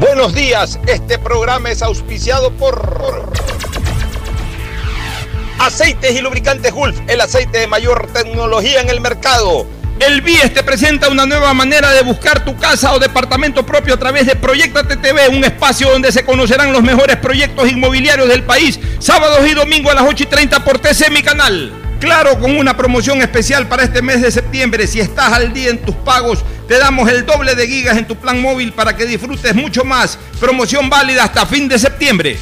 Buenos días, este programa es auspiciado por Aceites y Lubricantes Gulf, el aceite de mayor tecnología en el mercado. El BIES te presenta una nueva manera de buscar tu casa o departamento propio a través de Proyecta TV, un espacio donde se conocerán los mejores proyectos inmobiliarios del país, sábados y domingos a las 8 y 30 por TC Mi Canal. Claro, con una promoción especial para este mes de septiembre, si estás al día en tus pagos, te damos el doble de gigas en tu plan móvil para que disfrutes mucho más. Promoción válida hasta fin de septiembre.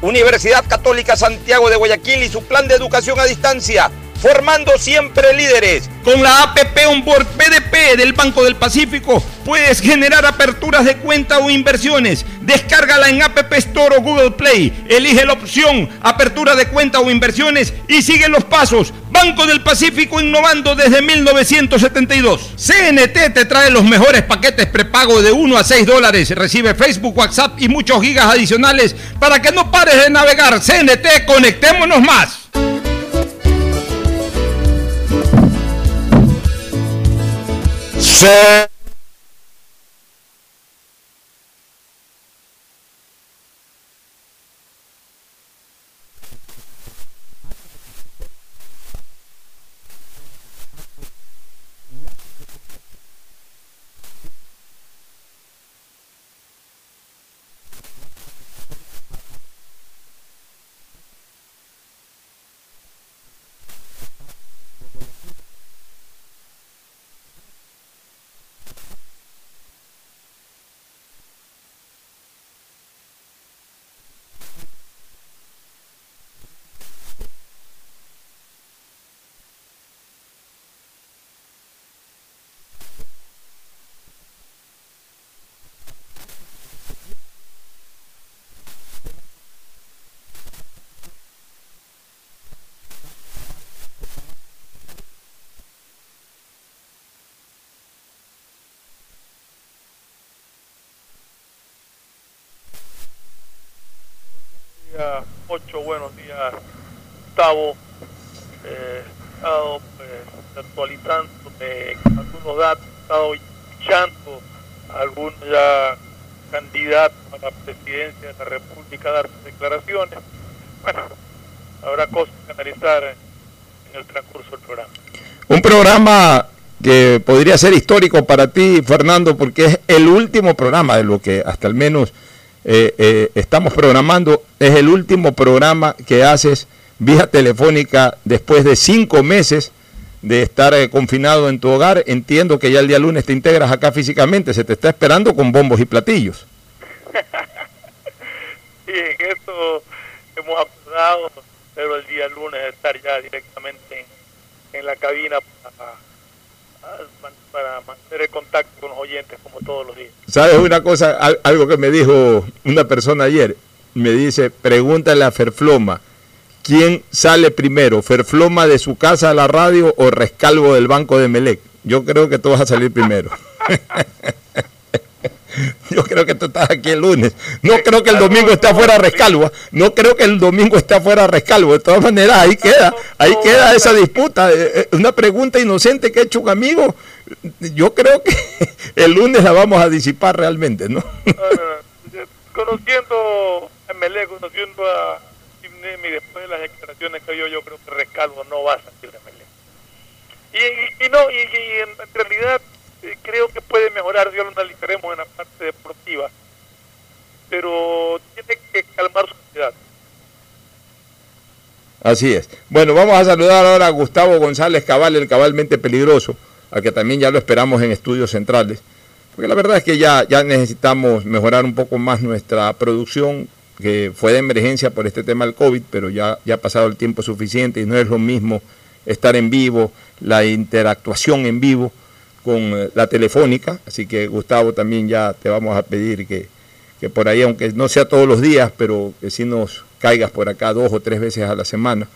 Universidad Católica Santiago de Guayaquil y su plan de educación a distancia formando siempre líderes. Con la APP Onboard PDP del Banco del Pacífico puedes generar aperturas de cuenta o inversiones. Descárgala en App Store o Google Play. Elige la opción apertura de cuenta o inversiones y sigue los pasos. Banco del Pacífico innovando desde 1972. CNT te trae los mejores paquetes prepago de 1 a 6 dólares. Recibe Facebook, WhatsApp y muchos gigas adicionales para que no pares de navegar. CNT, conectémonos más. Se Ocho, buenos días, Gustavo. Eh, he estado pues, actualizando algunos datos, he estado escuchando a algunos ya candidatos a la presidencia de la República a dar sus declaraciones. Bueno, habrá cosas que analizar en el transcurso del programa. Un programa que podría ser histórico para ti, Fernando, porque es el último programa de lo que hasta al menos eh, eh, estamos programando, es el último programa que haces vía telefónica después de cinco meses de estar eh, confinado en tu hogar. Entiendo que ya el día lunes te integras acá físicamente, se te está esperando con bombos y platillos. sí, en eso hemos acordado, pero el día lunes estar ya directamente en la cabina para para mantener el contacto con los oyentes como todos los días. ¿Sabes una cosa? Algo que me dijo una persona ayer. Me dice, pregúntale a Ferfloma, ¿quién sale primero? ¿Ferfloma de su casa a la radio o Rescalvo del Banco de Melec? Yo creo que tú vas a salir primero. Yo creo que tú estás aquí el lunes. No creo que el domingo esté afuera Rescalvo. No creo que el domingo esté afuera Rescalvo. De todas maneras, ahí queda, ahí queda esa disputa. Eh, eh, una pregunta inocente que ha hecho un amigo. Yo creo que el lunes la vamos a disipar realmente, ¿no? Conociendo a Melé, conociendo a Nemi después de las declaraciones que yo, yo creo que Rescalvo no va a salir de Melé. Y, y, no, y en realidad creo que puede mejorar, ya lo analizaremos en la parte deportiva, pero tiene que calmar su ansiedad. Así es. Bueno, vamos a saludar ahora a Gustavo González Cabal, el cabalmente peligroso, al que también ya lo esperamos en estudios centrales, porque la verdad es que ya, ya necesitamos mejorar un poco más nuestra producción, que fue de emergencia por este tema del COVID, pero ya, ya ha pasado el tiempo suficiente y no es lo mismo estar en vivo, la interactuación en vivo con eh, la telefónica, así que Gustavo también ya te vamos a pedir que, que por ahí, aunque no sea todos los días, pero que si nos caigas por acá dos o tres veces a la semana,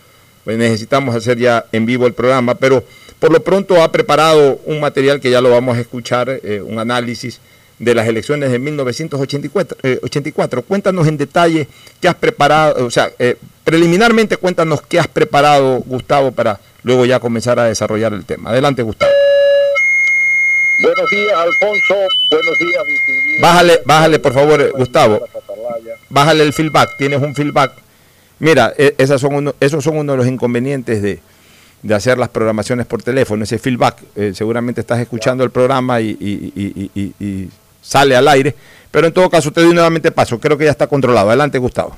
pues necesitamos hacer ya en vivo el programa, pero por lo pronto ha preparado un material que ya lo vamos a escuchar, eh, un análisis de las elecciones de 1984. 84. Cuéntanos en detalle qué has preparado, o sea, eh, preliminarmente cuéntanos qué has preparado, Gustavo, para luego ya comenzar a desarrollar el tema. Adelante, Gustavo. Buenos días, Alfonso. Buenos días, distinguido. Bájale, bájale, por favor, Gustavo. Bájale el feedback. Tienes un feedback. Mira, e, esas son uno, esos son uno de los inconvenientes de, de hacer las programaciones por teléfono, ese feedback. Eh, seguramente estás escuchando el programa y, y, sale al aire, pero en todo caso te doy nuevamente paso. Creo que ya está controlado. Adelante, Gustavo.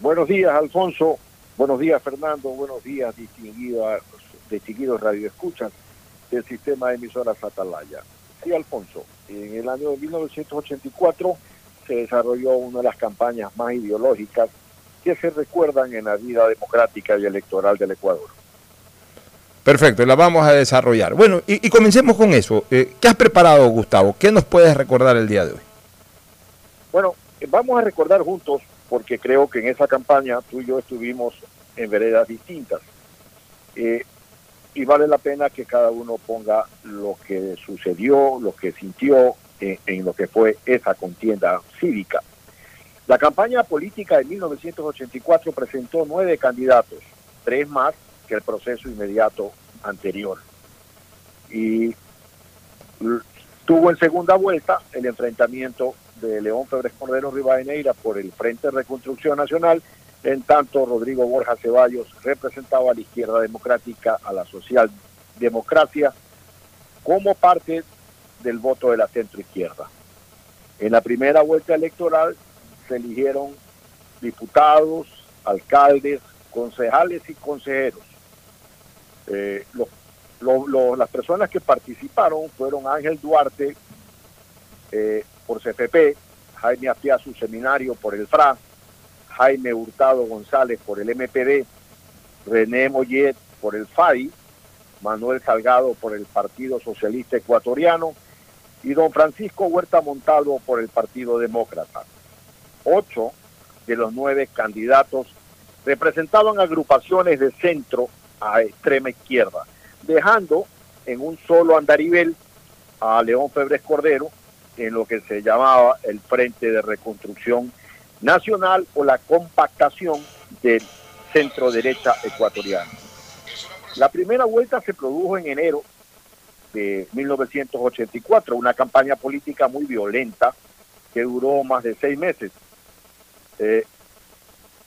Buenos días, Alfonso. Buenos días, Fernando. Buenos días, distinguidos, distinguidos Radio Escuchan del sistema de emisoras Atalaya. Sí, Alfonso, en el año de 1984 se desarrolló una de las campañas más ideológicas que se recuerdan en la vida democrática y electoral del Ecuador. Perfecto, la vamos a desarrollar. Bueno, y, comencemos con eso. Eh, ¿Qué has preparado, Gustavo? ¿Qué nos puedes recordar el día de hoy? Bueno, eh, vamos a recordar juntos, porque creo que en esa campaña tú y yo estuvimos en veredas distintas. Eh, y vale la pena que cada uno ponga lo que sucedió, lo que sintió en, lo que fue esa contienda cívica. La campaña política de 1984 presentó nueve candidatos, tres más que el proceso inmediato anterior. Y tuvo en segunda vuelta el enfrentamiento de León Febres Cordero Rivadeneira por el Frente de Reconstrucción Nacional en tanto, Rodrigo Borja Ceballos representaba a la izquierda democrática, a la socialdemocracia, como parte del voto de la centroizquierda. En la primera vuelta electoral se eligieron diputados, alcaldes, concejales y consejeros. Eh, las personas que participaron fueron Ángel Duarte eh, por CFP, Jaime su Seminario por el FRA, Jaime Hurtado González por el MPD, René Mollet por el FAI, Manuel Salgado por el Partido Socialista Ecuatoriano y don Francisco Huerta Montalvo por el Partido Demócrata. Ocho de los nueve candidatos representaban agrupaciones de centro a extrema izquierda, dejando en un solo andarivel a León Febres Cordero en lo que se llamaba el Frente de Reconstrucción nacional o la compactación del centro derecha ecuatoriano. La primera vuelta se produjo en enero de 1984, una campaña política muy violenta que duró más de seis meses. Eh,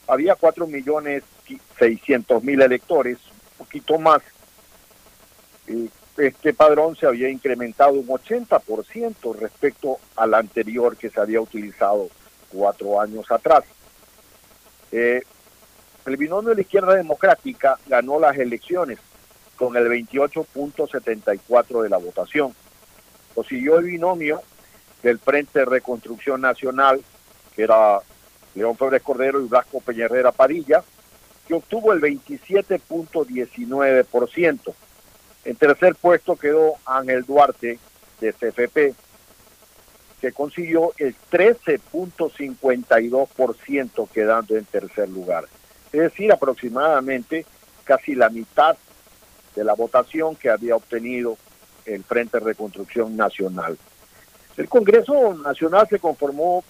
había cuatro millones seiscientos mil electores, un poquito más. este padrón se había incrementado un 80% respecto al anterior que se había utilizado cuatro años atrás. Eh, el binomio de la izquierda democrática ganó las elecciones con el 28.74 de la votación. Lo siguió el binomio del Frente de Reconstrucción Nacional, que era León Febres Cordero y Blasco Peñerrera Padilla, que obtuvo el 27.19%. En tercer puesto quedó Ángel Duarte de CFP que consiguió el 13.52% quedando en tercer lugar. Es decir, aproximadamente casi la mitad de la votación que había obtenido el Frente de Reconstrucción Nacional. El Congreso Nacional se conformó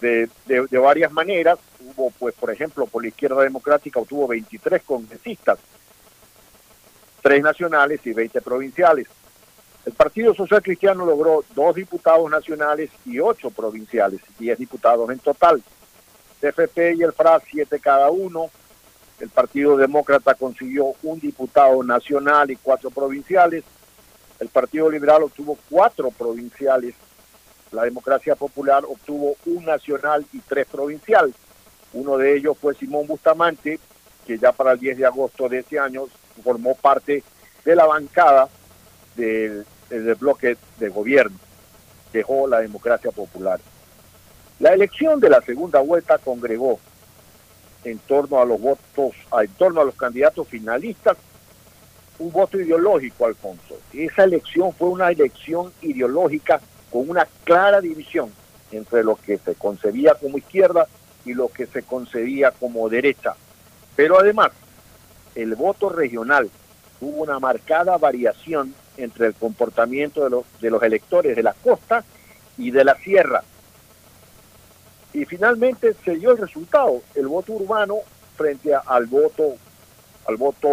de, de, varias maneras. Hubo, pues, por ejemplo, por la izquierda democrática obtuvo 23 congresistas, tres nacionales y 20 provinciales. El Partido Social Cristiano logró dos diputados nacionales y ocho provinciales, diez diputados en total. CFP y el FRA, siete cada uno. El Partido Demócrata consiguió un diputado nacional y cuatro provinciales. El Partido Liberal obtuvo cuatro provinciales. La Democracia Popular obtuvo un nacional y tres provinciales. Uno de ellos fue Simón Bustamante, que ya para el 10 de agosto de ese año formó parte de la bancada del el bloque de gobierno, dejó la democracia popular. La elección de la segunda vuelta congregó en torno a los votos, en torno a los candidatos finalistas, un voto ideológico, Alfonso. Esa elección fue una elección ideológica con una clara división entre lo que se concebía como izquierda y lo que se concebía como derecha. Pero además, el voto regional tuvo una marcada variación entre el comportamiento de los, de los electores de la costa y de la sierra. Y finalmente se dio el resultado, el voto urbano frente al voto al voto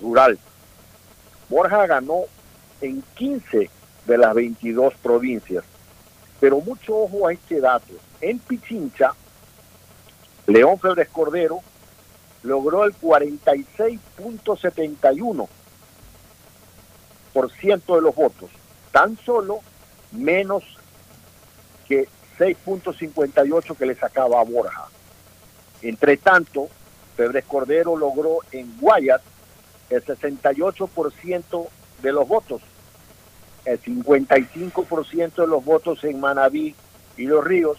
rural. Borja ganó en 15 de las 22 provincias. Pero mucho ojo a este dato. En Pichincha, León Febres Cordero logró el 46.71% de los votos, tan solo menos que 6.58 que le sacaba a Borja. Entre tanto, Febres Cordero logró en Guayas el 68% de los votos, el 55% de los votos en Manabí y Los Ríos,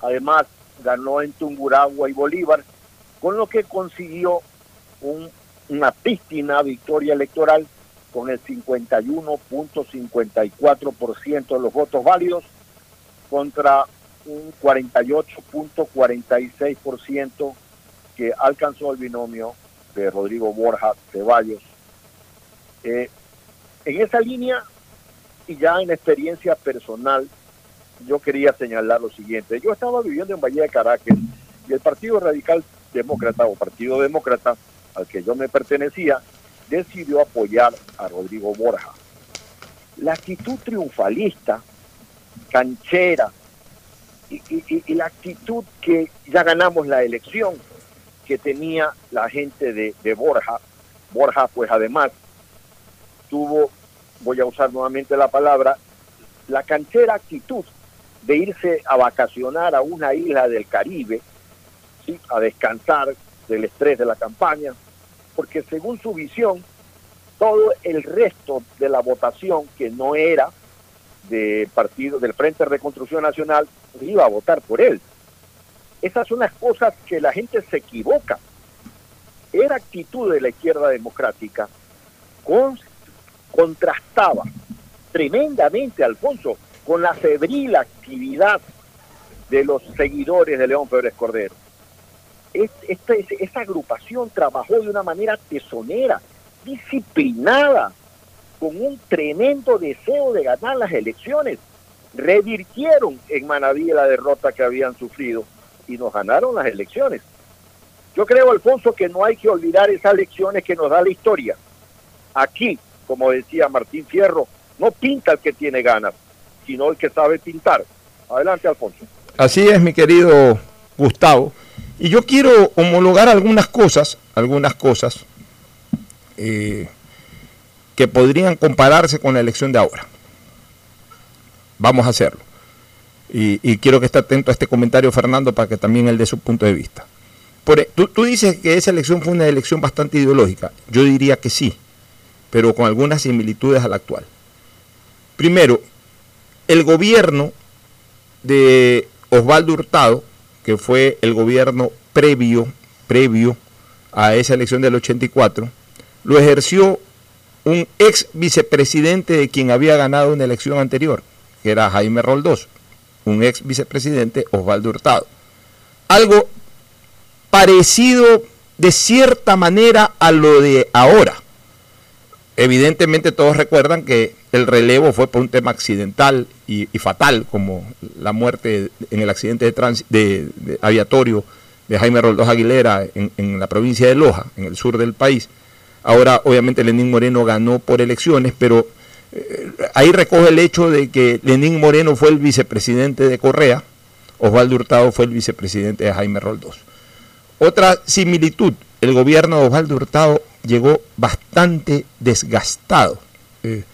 además ganó en Tunguragua y Bolívar, con lo que consiguió una prístina victoria electoral con el 51.54% de los votos válidos contra un 48.46% que alcanzó el binomio de Rodrigo Borja Ceballos. Eh, en esa línea y ya en experiencia personal, yo quería señalar lo siguiente. Yo estaba viviendo en Valle de Caracas y el Partido Radical Demócrata o Partido Demócrata al que yo me pertenecía decidió apoyar a Rodrigo Borja. La actitud triunfalista, canchera y, y la actitud que ya ganamos la elección que tenía la gente de, Borja. Borja, pues además, tuvo, voy a usar nuevamente la palabra, la canchera actitud de irse a vacacionar a una isla del Caribe, a descansar del estrés de la campaña, porque según su visión, todo el resto de la votación que no era de partido del Frente de Reconstrucción Nacional iba a votar por él. Esas son las cosas que la gente se equivoca. Era actitud de la izquierda democrática con, contrastaba tremendamente, Alfonso, con la febril actividad de los seguidores de León Pérez Cordero. Esta, agrupación trabajó de una manera tesonera, disciplinada, con un tremendo deseo de ganar las elecciones. Revirtieron en Manaví la derrota que habían sufrido y nos ganaron las elecciones. Yo creo, Alfonso, que no hay que olvidar esas lecciones que nos da la historia. Aquí, como decía Martín Fierro, no pinta el que tiene ganas, sino el que sabe pintar. Adelante, Alfonso. Así es, mi querido Gustavo. Y yo quiero homologar algunas cosas, algunas cosas eh, que podrían compararse con la elección de ahora. Vamos a hacerlo. Y, quiero que esté atento a este comentario, Fernando, para que también él dé su punto de vista. Por, e, tú, tú dices que esa elección fue una elección bastante ideológica. Yo diría que sí, pero con algunas similitudes a la actual. Primero, el gobierno de Osvaldo Hurtado, que fue el gobierno previo, previo a esa elección del 84, lo ejerció un ex vicepresidente de quien había ganado una elección anterior, que era Jaime Roldós un ex vicepresidente, Osvaldo Hurtado. Algo parecido de cierta manera a lo de ahora. Evidentemente todos recuerdan que el relevo fue por un tema accidental y, fatal, como la muerte en el accidente de, aviatorio de Jaime Roldós Aguilera en, en, la provincia de Loja, en el sur del país. Ahora, obviamente, Lenín Moreno ganó por elecciones, pero eh, ahí recoge el hecho de que Lenín Moreno fue el vicepresidente de Correa, Osvaldo Hurtado fue el vicepresidente de Jaime Roldós. Otra similitud, el gobierno de Osvaldo Hurtado llegó bastante desgastado. Eh,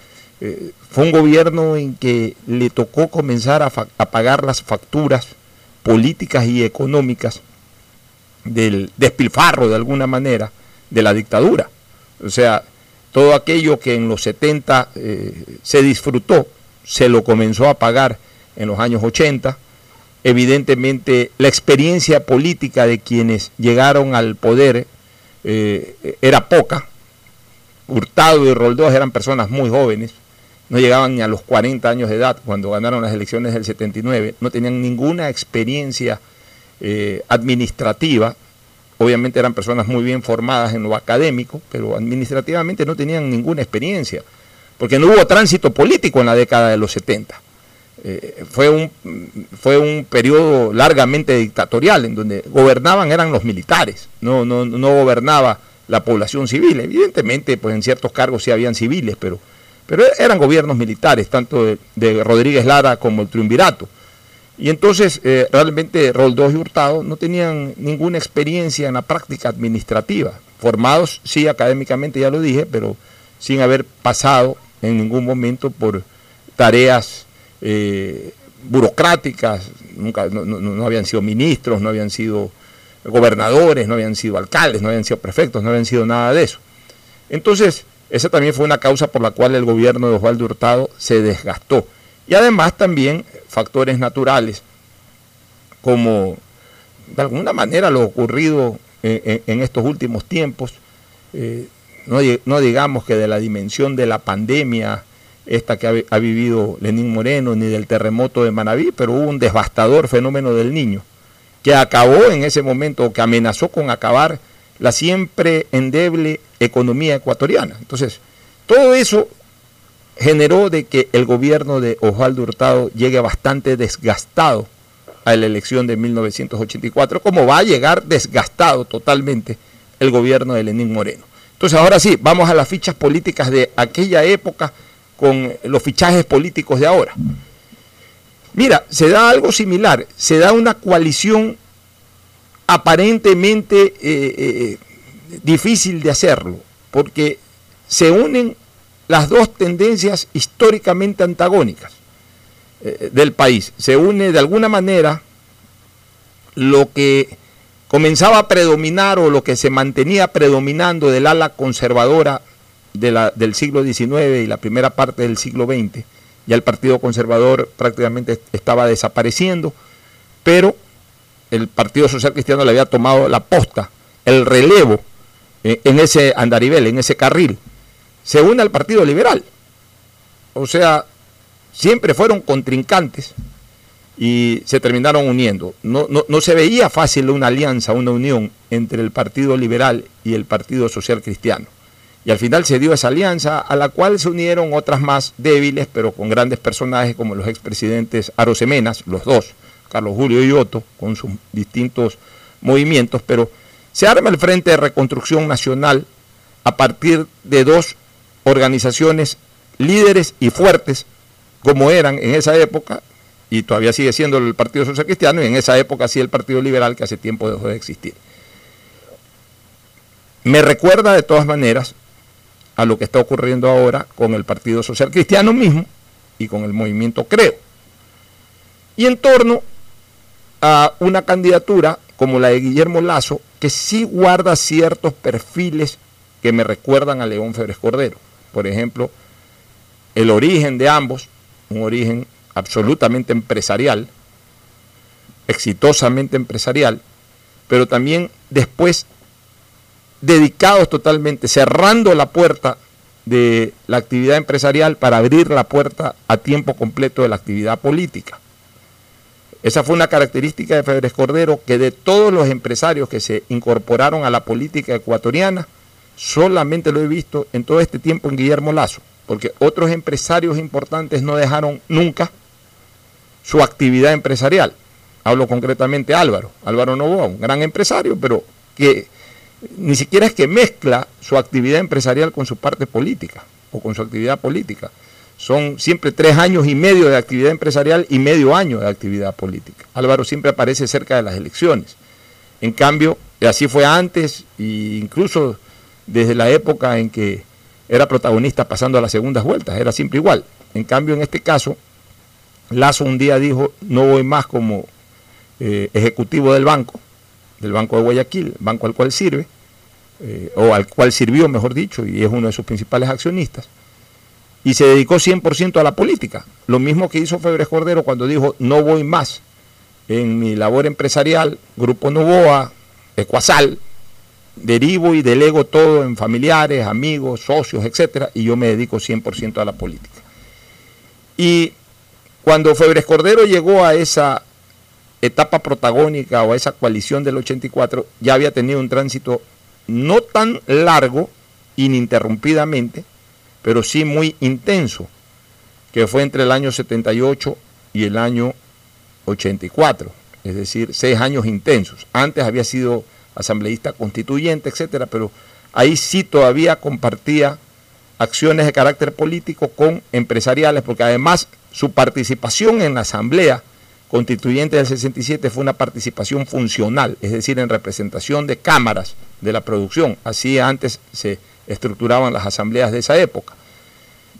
eh, fue un gobierno en que le tocó comenzar a, pagar las facturas políticas y económicas del despilfarro de alguna manera de la dictadura. O sea, todo aquello que en los 70 eh, se disfrutó, se lo comenzó a pagar en los años 80. Evidentemente la experiencia política de quienes llegaron al poder eh, era poca. Hurtado y Roldós eran personas muy jóvenes, no llegaban ni a los 40 años de edad cuando ganaron las elecciones del 79, no tenían ninguna experiencia eh, administrativa, obviamente eran personas muy bien formadas en lo académico, pero administrativamente no tenían ninguna experiencia, porque no hubo tránsito político en la década de los 70. Eh, fue, un, fue un periodo largamente dictatorial, en donde gobernaban eran los militares, no, no, no gobernaba la población civil. Evidentemente, pues en ciertos cargos sí habían civiles, pero, pero eran gobiernos militares, tanto de, Rodríguez Lara como el Triunvirato. Y entonces eh, realmente Roldós y Hurtado no tenían ninguna experiencia en la práctica administrativa, formados sí académicamente, ya lo dije, pero sin haber pasado en ningún momento por tareas eh, burocráticas, nunca, no, habían sido ministros, no habían sido gobernadores, no habían sido alcaldes, no habían sido prefectos, no habían sido nada de eso. Entonces, esa también fue una causa por la cual el gobierno de Osvaldo Hurtado se desgastó. Y además también factores naturales, como de alguna manera lo ocurrido en, estos últimos tiempos, eh, no, no digamos que de la dimensión de la pandemia, esta que ha, vivido Lenín Moreno, ni del terremoto de Manabí, pero hubo un devastador fenómeno del niño, que acabó en ese momento, que amenazó con acabar la siempre endeble economía ecuatoriana. Entonces, todo eso generó de que el gobierno de Osvaldo Hurtado llegue bastante desgastado a la elección de 1984, como va a llegar desgastado totalmente el gobierno de Lenín Moreno. Entonces, ahora sí, vamos a las fichas políticas de aquella época con los fichajes políticos de ahora. Mira, se da algo similar, se da una coalición aparentemente eh, eh, difícil de hacerlo, porque se unen las dos tendencias históricamente antagónicas eh, del país. Se une de alguna manera lo que comenzaba a predominar o lo que se mantenía predominando del ala conservadora del siglo XIX y la primera parte del siglo XX, ya el Partido Conservador prácticamente estaba desapareciendo, pero el Partido Social Cristiano le había tomado la posta, el relevo eh, en ese andarivel, en ese carril. Se une al Partido Liberal. O sea, siempre fueron contrincantes y se terminaron uniendo. No, no, no, se veía fácil una alianza, una unión entre el Partido Liberal y el Partido Social Cristiano. Y al final se dio esa alianza a la cual se unieron otras más débiles, pero con grandes personajes como los expresidentes Arosemenas, los dos, Carlos Julio y Otto, con sus distintos movimientos, pero se arma el Frente de Reconstrucción Nacional a partir de dos organizaciones líderes y fuertes, como eran en esa época, y todavía sigue siendo el Partido Social Cristiano, y en esa época sí el Partido Liberal, que hace tiempo dejó de existir. Me recuerda de todas maneras a lo que está ocurriendo ahora con el Partido Social Cristiano mismo y con el movimiento Creo. Y en torno a una candidatura como la de Guillermo Lazo, que sí guarda ciertos perfiles que me recuerdan a León Febres Cordero. Por ejemplo, el origen de ambos, un origen absolutamente empresarial, exitosamente empresarial, pero también después dedicados totalmente, cerrando la puerta de la actividad empresarial para abrir la puerta a tiempo completo de la actividad política. Esa fue una característica de Febres Cordero que de todos los empresarios que se incorporaron a la política ecuatoriana, solamente lo he visto en todo este tiempo en Guillermo Lazo, porque otros empresarios importantes no dejaron nunca su actividad empresarial. Hablo concretamente Álvaro, Álvaro Novoa, un gran empresario, pero que ni siquiera es que mezcla su actividad empresarial con su parte política o con su actividad política. Son siempre tres años y medio de actividad empresarial y medio año de actividad política. Álvaro siempre aparece cerca de las elecciones. En cambio, así fue antes e incluso desde la época en que era protagonista pasando a las segundas vueltas, era siempre igual. En cambio, en este caso, Lazo un día dijo, no voy más como eh, ejecutivo del banco, del Banco de Guayaquil, banco al cual sirve, eh, o al cual sirvió, mejor dicho, y es uno de sus principales accionistas, y se dedicó 100% a la política. Lo mismo que hizo Febres Cordero cuando dijo, no voy más en mi labor empresarial, Grupo Novoa, Ecuasal, derivo y delego todo en familiares, amigos, socios, etcétera, y yo me dedico 100% a la política. Y cuando Febres Cordero llegó a esa etapa protagónica o esa coalición del 84, ya había tenido un tránsito no tan largo, ininterrumpidamente, pero sí muy intenso, que fue entre el año 78 y el año 84, es decir, seis años intensos. Antes había sido asambleísta constituyente, etcétera, pero ahí sí todavía compartía acciones de carácter político con empresariales, porque además su participación en la asamblea constituyente del 67 fue una participación funcional, es decir, en representación de cámaras de la producción. Así antes se estructuraban las asambleas de esa época.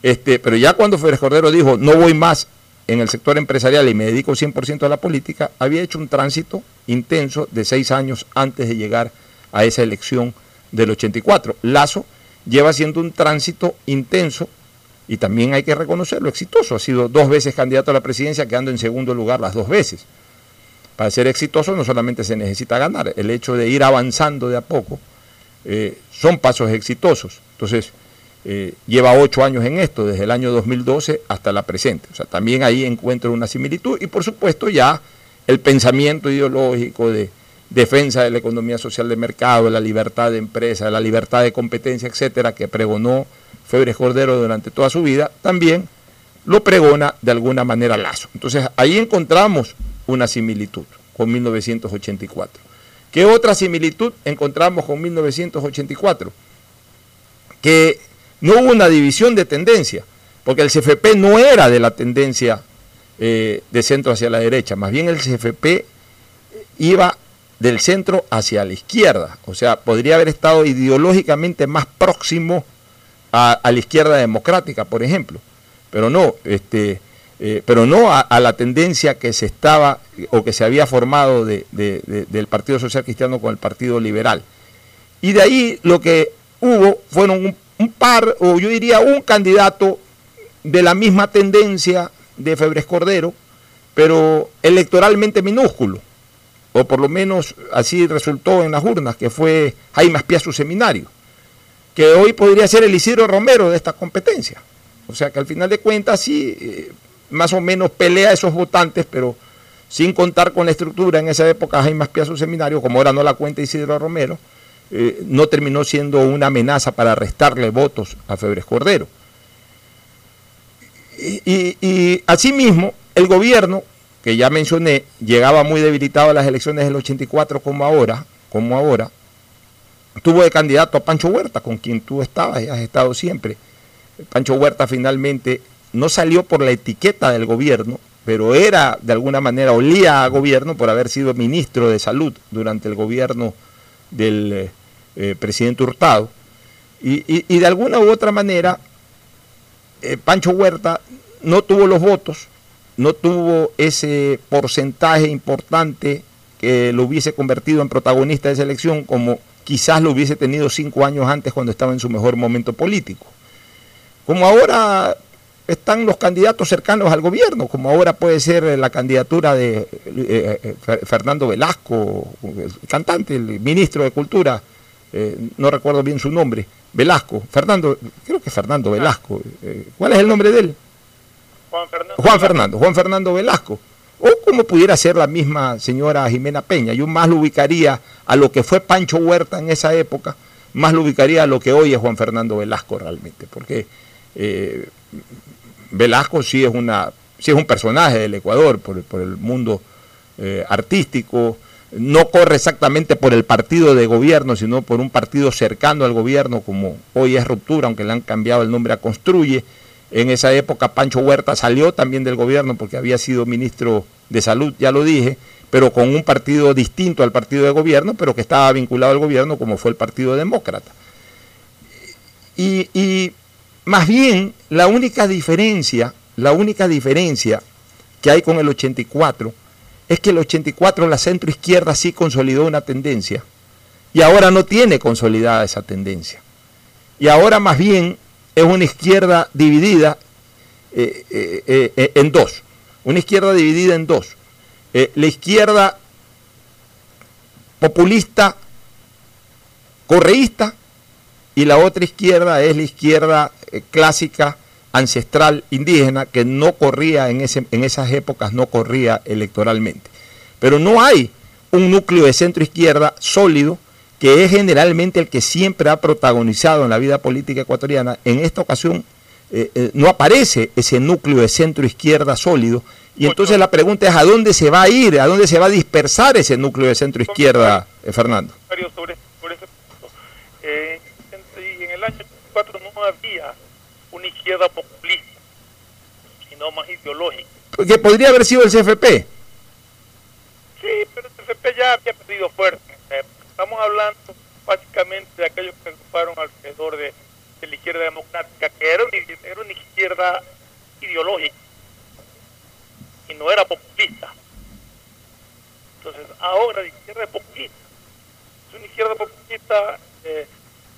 Este, pero ya cuando Férez Cordero dijo, no voy más en el sector empresarial y me dedico 100% a la política, había hecho un tránsito intenso de seis años antes de llegar a esa elección del 84. Lazo lleva haciendo un tránsito intenso y también hay que reconocerlo, exitoso. Ha sido dos veces candidato a la presidencia, quedando en segundo lugar las dos veces. Para ser exitoso no solamente se necesita ganar, el hecho de ir avanzando de a poco eh, son pasos exitosos. Entonces, eh, lleva ocho años en esto, desde el año 2012 hasta la presente. O sea, también ahí encuentro una similitud y por supuesto ya el pensamiento ideológico de defensa de la economía social de mercado, de la libertad de empresa, de la libertad de competencia, etcétera, que pregonó Febres Cordero durante toda su vida, también lo pregona de alguna manera Lazo. Entonces ahí encontramos una similitud con 1984. ¿Qué otra similitud encontramos con 1984? Que no hubo una división de tendencia, porque el CFP no era de la tendencia eh, de centro hacia la derecha, más bien el CFP iba del centro hacia la izquierda, o sea, podría haber estado ideológicamente más próximo a, la izquierda democrática, por ejemplo, pero no, este, eh, pero no a, la tendencia que se estaba o que se había formado del Partido Social Cristiano con el Partido Liberal. Y de ahí lo que hubo fueron un un par, o yo diría un candidato de la misma tendencia de Febres Cordero, pero electoralmente minúsculo, o por lo menos así resultó en las urnas, que fue Jaime Aspiazu Seminario, que hoy podría ser el Isidro Romero de esta competencia. O sea que al final de cuentas sí, eh, más o menos pelea esos votantes, pero sin contar con la estructura en esa época Jaime Aspiazu Seminario, como ahora no la cuenta Isidro Romero, eh, no terminó siendo una amenaza para restarle votos a Febres Cordero. Y, y, asimismo, el gobierno, que ya mencioné, llegaba muy debilitado a las elecciones del 84 como ahora, como ahora, tuvo de candidato a Pancho Huerta, con quien tú estabas y has estado siempre. Pancho Huerta finalmente no salió por la etiqueta del gobierno, pero era de alguna manera, olía a gobierno por haber sido ministro de salud durante el gobierno del eh, eh, presidente Hurtado. Y, de alguna u otra manera, eh, Pancho Huerta no tuvo los votos, no tuvo ese porcentaje importante que lo hubiese convertido en protagonista de esa elección, como quizás lo hubiese tenido cinco años antes cuando estaba en su mejor momento político. Como ahora están los candidatos cercanos al gobierno, como ahora puede ser la candidatura de eh, Fernando Velasco, el cantante, el ministro de Cultura, eh, no recuerdo bien su nombre, Velasco, Fernando, creo que Fernando ah. Velasco, eh, ¿cuál es el nombre de él? Juan Fernando. Juan Fernando, Velasco. O como pudiera ser la misma señora Jimena Peña. Yo más lo ubicaría a lo que fue Pancho Huerta en esa época, más lo ubicaría a lo que hoy es Juan Fernando Velasco realmente, porque eh, Velasco sí es, una, sí es un personaje del Ecuador por, por el mundo artístico, no corre exactamente por el partido de gobierno, sino por un partido cercano al gobierno, como hoy es Ruptura, aunque le han cambiado el nombre a Construye. En esa época Pancho Huerta salió también del gobierno porque había sido ministro de Salud, ya lo dije, pero con un partido distinto al partido de gobierno, pero que estaba vinculado al gobierno como fue el Partido Demócrata. Y, y más bien la única diferencia, la única diferencia que hay con el 84 es que el 84 la centro izquierda sí consolidó una tendencia y ahora no tiene consolidada esa tendencia. Y ahora más bien es una izquierda dividida eh, eh, eh, en dos. Una izquierda dividida en dos. la izquierda populista correísta y la otra izquierda es la izquierda clásica, ancestral, indígena, que no corría en, ese, en esas épocas, no corría electoralmente. Pero no hay un núcleo de centro izquierda sólido, que es generalmente el que siempre ha protagonizado en la vida política ecuatoriana. En esta ocasión eh, eh, no aparece ese núcleo de centro izquierda sólido. Y entonces la pregunta es a dónde se va a ir, a dónde se va a dispersar ese núcleo de centro izquierda, Fernando. Sobre, sobre ese punto. en el año 4 no había una izquierda populista, sino más ideológica. Que podría haber sido el CFP. Sí, pero el CFP ya había perdido fuerte. Estamos hablando básicamente de aquellos que ocuparon alrededor de, la izquierda democrática, que era una, una izquierda ideológica y no era populista. Entonces, ahora la izquierda es populista. Es una izquierda populista eh,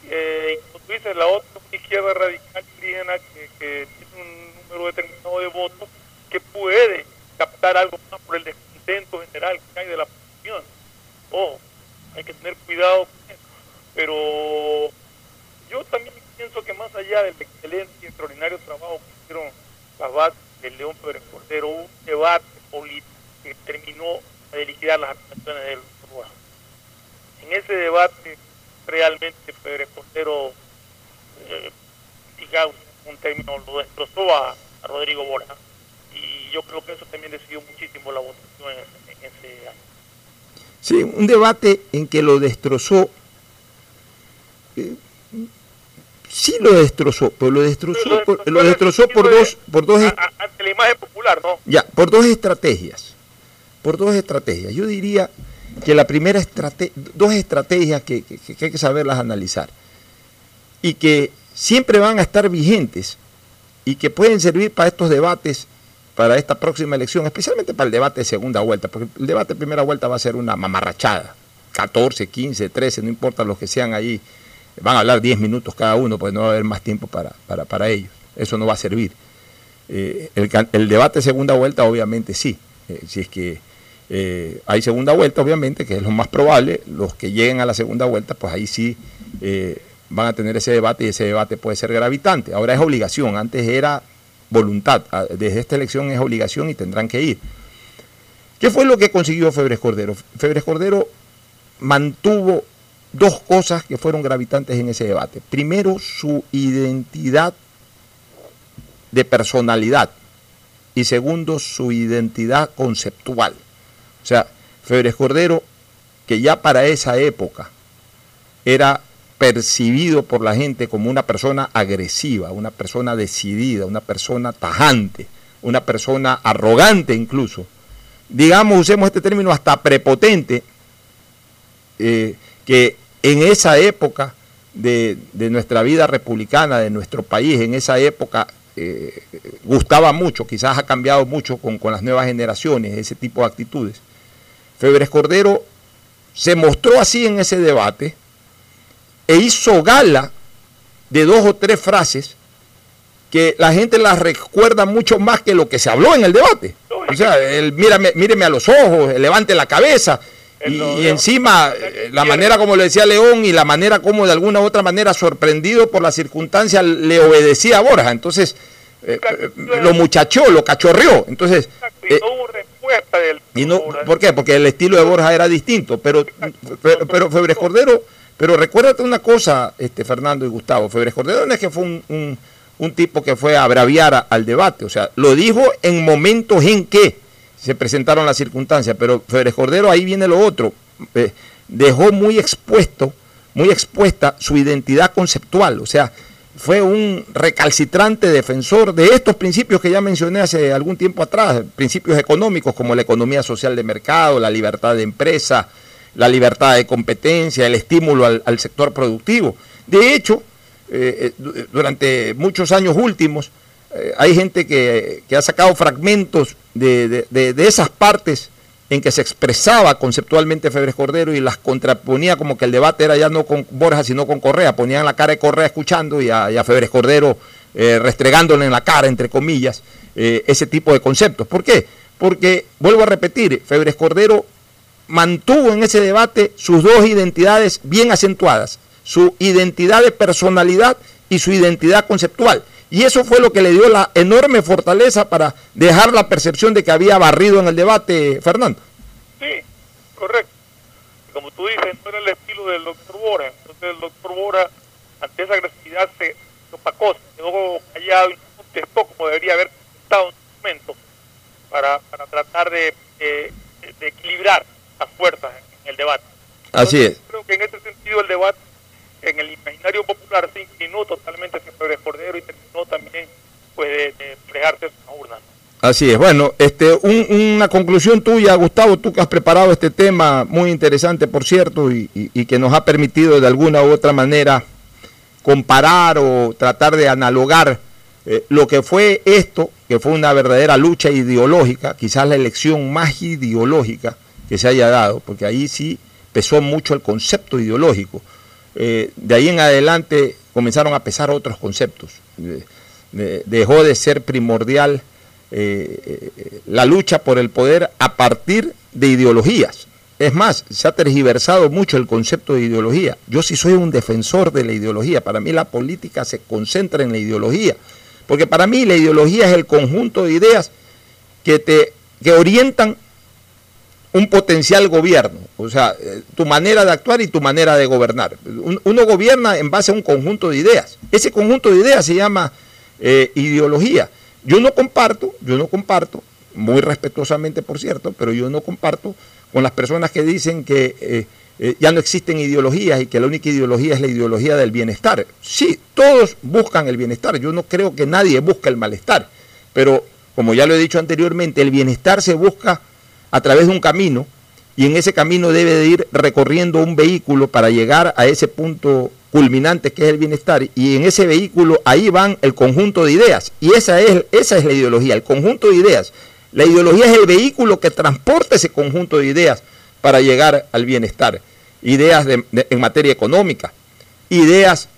eh, como tú dices, la otra izquierda radical indígena que, que, tiene un número determinado de votos que puede captar algo más por el descontento general que hay de la población. Oh, hay que tener cuidado con eso. Pero yo también pienso que más allá del excelente y extraordinario trabajo que hicieron las bases del León Pérez Cordero, un debate político que terminó de liquidar las aspiraciones del Uruguay. En ese debate realmente Pedro Cordero, eh, digamos, un término, lo destrozó a, Rodrigo Borja. Y yo creo que eso también decidió muchísimo la votación en, ese año. Sí, un debate en que lo destrozó. Eh, sí lo destrozó, pero lo destrozó, por, lo destrozó por dos, por dos ante la imagen popular, ¿no? Ya, por dos estrategias, por dos estrategias. Yo diría que la primera estrategia, dos estrategias que, hay que saberlas analizar y que siempre van a estar vigentes y que pueden servir para estos debates, para esta próxima elección, especialmente para el debate de segunda vuelta, porque el debate de primera vuelta va a ser una mamarrachada, 14, 15, 13, no importa los que sean ahí, van a hablar 10 minutos cada uno, pues no va a haber más tiempo para, para, ellos, eso no va a servir. Eh, el, debate de segunda vuelta obviamente sí, eh, si es que eh, hay segunda vuelta, obviamente, que es lo más probable. Los que lleguen a la segunda vuelta, pues ahí sí van a tener ese debate y ese debate puede ser gravitante. Ahora es obligación, antes era voluntad. Ah, desde esta elección es obligación y tendrán que ir. ¿Qué fue lo que consiguió Febres Cordero? Febres Cordero mantuvo dos cosas que fueron gravitantes en ese debate. Primero, su identidad de personalidad y segundo, su identidad conceptual. O sea, Febres Cordero, que ya para esa época era percibido por la gente como una persona agresiva, una persona decidida, una persona tajante, una persona arrogante incluso, digamos, usemos este término hasta prepotente, eh, que en esa época de, nuestra vida republicana, de nuestro país, en esa época eh, gustaba mucho, quizás ha cambiado mucho con, con las nuevas generaciones, ese tipo de actitudes. Febres Cordero se mostró así en ese debate e hizo gala de dos o tres frases que la gente las recuerda mucho más que lo que se habló en el debate. O sea, el mírame, míreme a los ojos, levante la cabeza. Y, encima, eh, la manera como le decía León y la manera como de alguna u otra manera, sorprendido por la circunstancia, le obedecía a Borja. Entonces, eh, eh, lo muchachó, lo cachorreó. Entonces, y no, ¿Por qué? Porque el estilo de Borja era distinto. Pero, pero, Febres Cordero, pero recuérdate una cosa, este Fernando y Gustavo, Febres Cordero no es que fue un, tipo que fue a abraviar al debate, o sea, lo dijo en momentos en que se presentaron las circunstancias, pero Febres Cordero ahí viene lo otro, eh, dejó muy expuesto, muy expuesta su identidad conceptual, o sea, fue un recalcitrante defensor de estos principios que ya mencioné hace algún tiempo atrás, principios económicos como la economía social de mercado, la libertad de empresa, la libertad de competencia, el estímulo al, sector productivo. De hecho, eh, eh, durante muchos años últimos, eh, hay gente que, ha sacado fragmentos de, de esas partes en que se expresaba conceptualmente Febres Cordero y las contraponía como que el debate era ya no con Borja, sino con Correa. Ponían la cara de Correa escuchando y a, Febres Cordero eh, restregándole en la cara, entre comillas, eh, ese tipo de conceptos. ¿Por qué? Porque, vuelvo a repetir, Febres Cordero mantuvo en ese debate sus dos identidades bien acentuadas, su identidad de personalidad y su identidad conceptual. Y eso fue lo que le dio la enorme fortaleza para dejar la percepción de que había barrido en el debate, Fernando. Sí, correcto. Como tú dices, no era el estilo del doctor Bora. Entonces el doctor Bora, ante esa agresividad, se opacó, se quedó callado y contestó como debería haber contestado en su momento para, para tratar de, de equilibrar las fuerzas en el debate. Así es. Creo que en ese sentido el debate en el imaginario popular se inclinó totalmente hacia Pérez Cordero y terminó también pues de, de fregarse una urna. Así es. Bueno, este, un- una conclusión tuya, Gustavo, tú que has preparado este tema muy interesante, por cierto, y, y- y que nos ha permitido de alguna u otra manera comparar o tratar de analogar eh, lo que fue esto, que fue una verdadera lucha ideológica, quizás la elección más ideológica se haya dado, porque ahí sí pesó mucho el concepto ideológico. Eh, de ahí en adelante comenzaron a pesar otros conceptos. Eh, de- dejó de ser primordial eh, la lucha por el poder a partir de ideologías. Es más, se ha tergiversado mucho el concepto de ideología. Yo sí soy un defensor de la ideología. Para mí la política se concentra en la ideología. Porque para mí la ideología es el conjunto de ideas que te que orientan un potencial gobierno, o sea, eh, tu manera de actuar y tu manera de gobernar. Un- Uno gobierna en base a un conjunto de ideas. Ese conjunto de ideas se llama eh, ideología. Yo no comparto, yo no comparto, muy respetuosamente por cierto, pero yo no comparto con las personas que dicen que eh, ya no existen ideologías y que la única ideología es la ideología del bienestar. Sí, todos buscan el bienestar, yo no creo que nadie busque el malestar, pero como ya lo he dicho anteriormente, el bienestar se busca a través de un camino y en ese camino debe de ir recorriendo un vehículo para llegar a ese punto culminante que es el bienestar y en ese vehículo ahí van el conjunto de ideas y esa es, esa es la ideología, el conjunto de ideas. La ideología es el vehículo que transporta ese conjunto de ideas para llegar al bienestar. Ideas de- de- en materia económica, ideas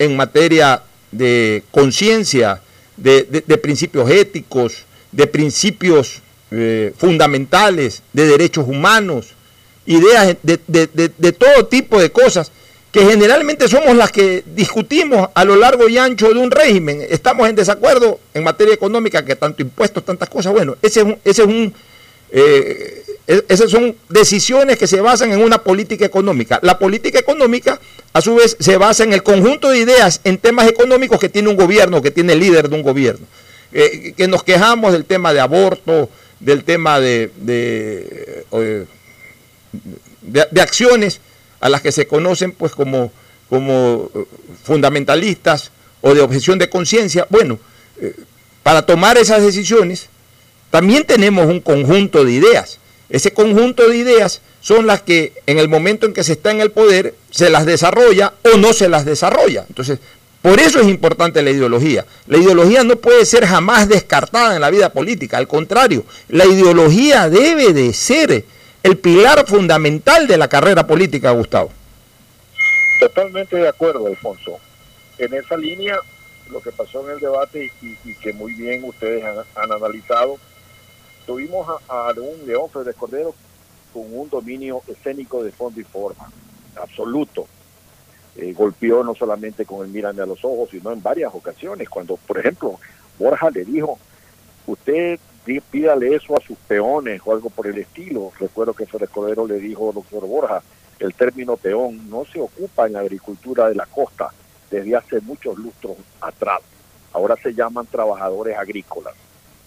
en materia de conciencia, de- de principios éticos, de principios eh, fundamentales, de derechos humanos, ideas de, de- de- todo tipo de cosas que generalmente somos las que discutimos a lo largo y ancho de un régimen. Estamos en desacuerdo en materia económica, que tanto impuestos, tantas cosas. Bueno, ese es un, ese es un eh, e- esas son decisiones que se basan en una política económica. La política económica, a su vez, se basa en el conjunto de ideas en temas económicos que tiene un gobierno, que tiene el líder de un gobierno. Eh, que nos quejamos del tema de aborto, del tema de, de, de acciones a las que se conocen pues como, como eh, fundamentalistas o de objeción de conciencia. Bueno, eh, para tomar esas decisiones también tenemos un conjunto de ideas. Ese conjunto de ideas son las que en el momento en que se está en el poder se las desarrolla o no se las desarrolla. Entonces, por eso es importante la ideología. La ideología no puede ser jamás descartada en la vida política, al contrario, la ideología debe de ser el pilar fundamental de la carrera política, Gustavo. Totalmente de acuerdo, Alfonso. En esa línea, lo que pasó en el debate y, que muy bien ustedes han, analizado, tuvimos a, un León Férez Cordero con un dominio escénico de fondo y forma, absoluto. Eh, golpeó no solamente con el mírame a los ojos, sino en varias ocasiones, cuando, por ejemplo, Borja le dijo, usted pídale eso a sus peones o algo por el estilo. Recuerdo que Férez Cordero le dijo, doctor Borja, el término peón no se ocupa en la agricultura de la costa desde hace muchos lustros atrás. Ahora se llaman trabajadores agrícolas.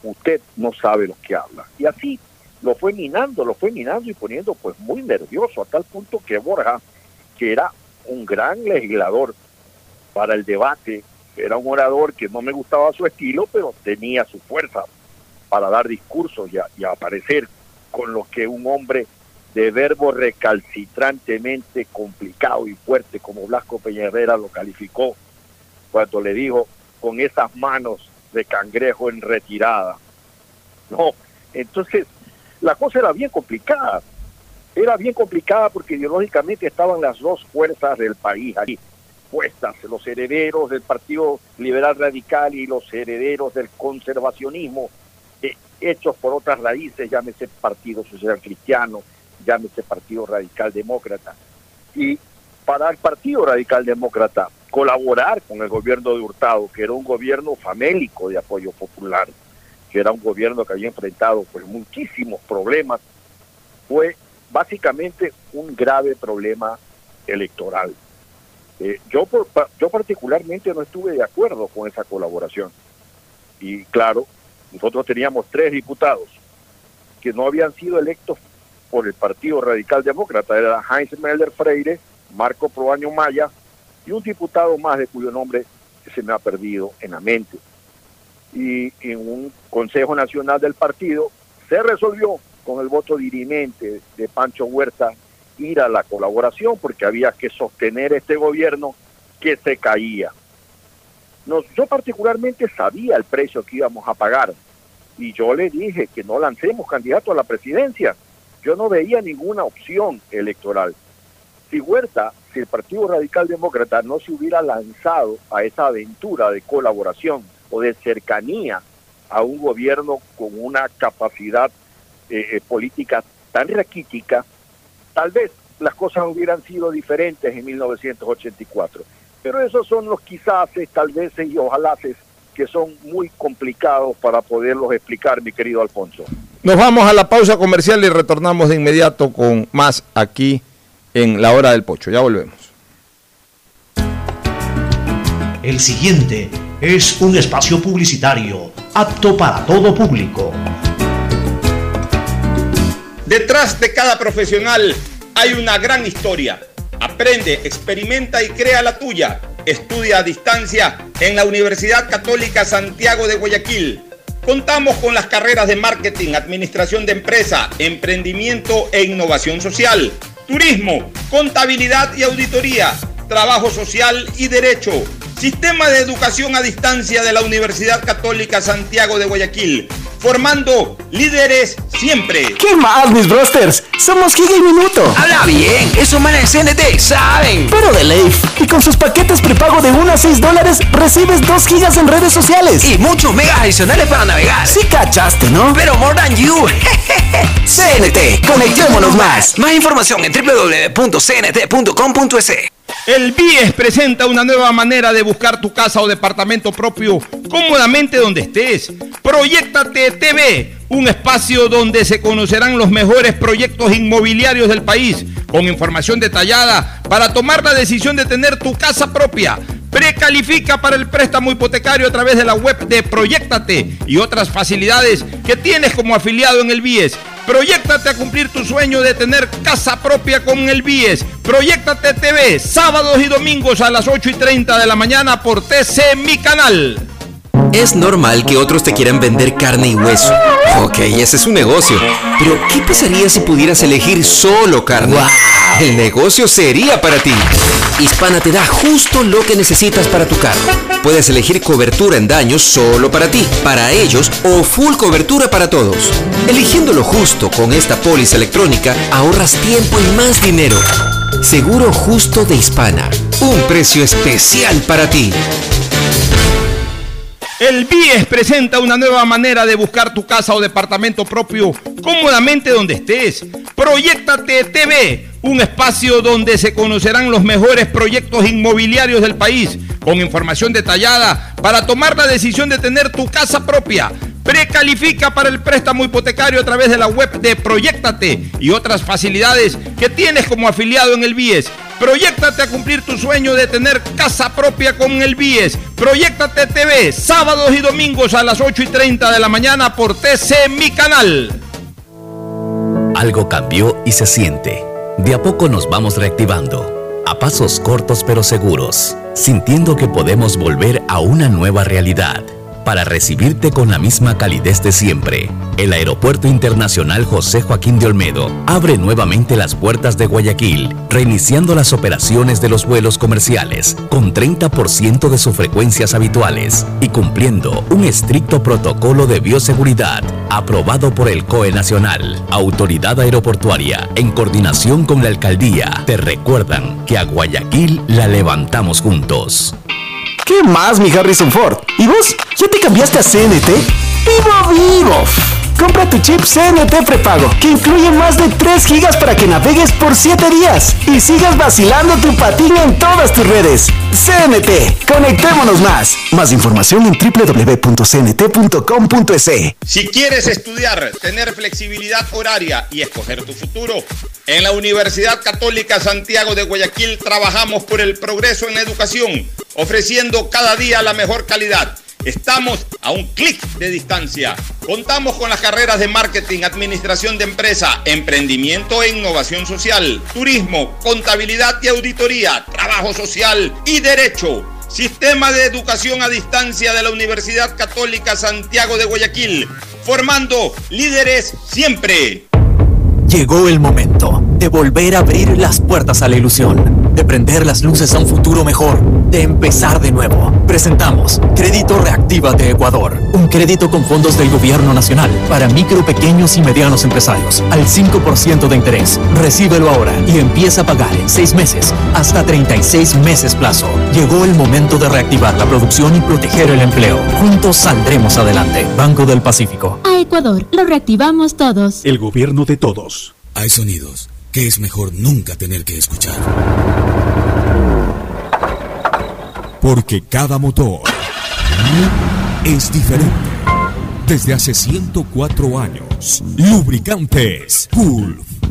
Usted no sabe lo que habla. Y así lo fue minando, lo fue minando y poniendo pues muy nervioso a tal punto que Borja, que era un gran legislador para el debate, era un orador que no me gustaba su estilo, pero tenía su fuerza para dar discursos y, a- aparecer con los que un hombre de verbo recalcitrantemente complicado y fuerte como Blasco Peñarera lo calificó cuando le dijo con esas manos de cangrejo en retirada. No, entonces la cosa era bien complicada. Era bien complicada porque ideológicamente estaban las dos fuerzas del país ahí puestas, los herederos del Partido Liberal Radical y los herederos del conservacionismo, eh, hechos por otras raíces, llámese Partido Social Cristiano, llámese Partido Radical Demócrata. Y para el Partido Radical Demócrata colaborar con el gobierno de Hurtado, que era un gobierno famélico de apoyo popular, que era un gobierno que había enfrentado pues muchísimos problemas, fue básicamente un grave problema electoral. Eh, yo, por, yo particularmente no estuve de acuerdo con esa colaboración. Y claro, nosotros teníamos tres diputados que no habían sido electos por el Partido Radical Demócrata, era Heinz Melder Freire, Marco Proaño Maya y un diputado más de cuyo nombre se me ha perdido en la mente. Y en un Consejo Nacional del partido se resolvió con el voto dirimente de Pancho Huerta ir a la colaboración porque había que sostener este gobierno que se caía. Yo particularmente sabía el precio que íbamos a pagar y yo le dije que no lancemos candidato a la presidencia. Yo no veía ninguna opción electoral. Si Huerta, si el Partido Radical Demócrata no se hubiera lanzado a esa aventura de colaboración o de cercanía a un gobierno con una capacidad eh, eh, política tan raquítica, tal vez las cosas hubieran sido diferentes en 1984. Pero esos son los quizás, tal vez y ojalá que son muy complicados para poderlos explicar, mi querido Alfonso. Nos vamos a la pausa comercial y retornamos de inmediato con más aquí en la hora del pocho. Ya volvemos. El siguiente es un espacio publicitario apto para todo público. Detrás de cada profesional hay una gran historia. Aprende, experimenta y crea la tuya. Estudia a distancia en la Universidad Católica Santiago de Guayaquil. Contamos con las carreras de marketing, administración de empresa, emprendimiento e innovación social, turismo, contabilidad y auditoría, trabajo social y derecho. Sistema de educación a distancia de la Universidad Católica Santiago de Guayaquil formando líderes siempre. ¿Qué más, mis brosters? Somos Giga y Minuto. Habla bien, eso manes de CNT saben. Pero de ley. Y con sus paquetes prepago de 1 a 6 dólares, recibes 2 gigas en redes sociales. Y muchos megas adicionales para navegar. Sí cachaste, ¿no? Pero more than you. CNT, conectémonos más. Más información en www.cnt.com.es. El BIES presenta una nueva manera de buscar tu casa o departamento propio cómodamente donde estés. Proyectate TV, un espacio donde se conocerán los mejores proyectos inmobiliarios del país, con información detallada para tomar la decisión de tener tu casa propia. Precalifica para el préstamo hipotecario a través de la web de Proyectate y otras facilidades que tienes como afiliado en el BIES. Proyectate a cumplir tu sueño de tener casa propia con el BIES. Proyectate TV, sábados y domingos a las 8 y 30 de la mañana por TC Mi Canal. Es normal que otros te quieran vender carne y hueso. Ok, ese es un negocio. Pero, ¿qué pasaría si pudieras elegir solo carne? El negocio sería para ti. Hispana te da justo lo que necesitas para tu carro. Puedes elegir cobertura en daños solo para ti, para ellos o full cobertura para todos. Eligiendo lo justo con esta póliza electrónica, ahorras tiempo y más dinero. Seguro justo de Hispana. Un precio especial para ti. El BIES presenta una nueva manera de buscar tu casa o departamento propio cómodamente donde estés. Proyectate TV, un espacio donde se conocerán los mejores proyectos inmobiliarios del país, con información detallada para tomar la decisión de tener tu casa propia. Precalifica para el préstamo hipotecario a través de la web de Proyectate y otras facilidades que tienes como afiliado en el BIES. Proyectate a cumplir tu sueño de tener casa propia con el BIES. Proyectate TV, sábados y domingos a las 8 y 30 de la mañana por TC Mi Canal. Algo cambió y se siente. De a poco nos vamos reactivando, a pasos cortos pero seguros, sintiendo que podemos volver a una nueva realidad para recibirte con la misma calidez de siempre. El Aeropuerto Internacional José Joaquín de Olmedo abre nuevamente las puertas de Guayaquil, reiniciando las operaciones de los vuelos comerciales con 30% de sus frecuencias habituales y cumpliendo un estricto protocolo de bioseguridad aprobado por el COE Nacional, Autoridad Aeroportuaria, en coordinación con la Alcaldía. Te recuerdan que a Guayaquil la levantamos juntos. ¿Qué más, mi Harrison Ford? ¿Y vos? ¿Ya te cambiaste a CNT? ¡Vivo, vivo! Compra tu chip CNT prepago, que incluye más de 3 gigas para que navegues por 7 días y sigas vacilando tu patín en todas tus redes. CNT, conectémonos más. Más información en www.cnt.com.es. Si quieres estudiar, tener flexibilidad horaria y escoger tu futuro, en la Universidad Católica Santiago de Guayaquil trabajamos por el progreso en la educación, ofreciendo cada día la mejor calidad. Estamos a un clic de distancia. Contamos con las carreras de marketing, administración de empresa, emprendimiento e innovación social, turismo, contabilidad y auditoría, trabajo social y derecho. Sistema de Educación a Distancia de la Universidad Católica Santiago de Guayaquil, formando líderes siempre. Llegó el momento de volver a abrir las puertas a la ilusión, de prender las luces a un futuro mejor, de empezar de nuevo. Presentamos Crédito Reactiva de Ecuador, un crédito con fondos del gobierno nacional para micro, pequeños y medianos empresarios al 5% de interés. Recíbelo ahora y empieza a pagar en 6 meses hasta 36 meses plazo. Llegó el momento de reactivar la producción y proteger el empleo. Juntos saldremos adelante. Banco del Pacífico. A Ecuador, lo reactivamos todos. El gobierno de todos. Hay sonidos es mejor nunca tener que escuchar. Porque cada motor es diferente. Desde hace 104 años, Lubricantes Gulf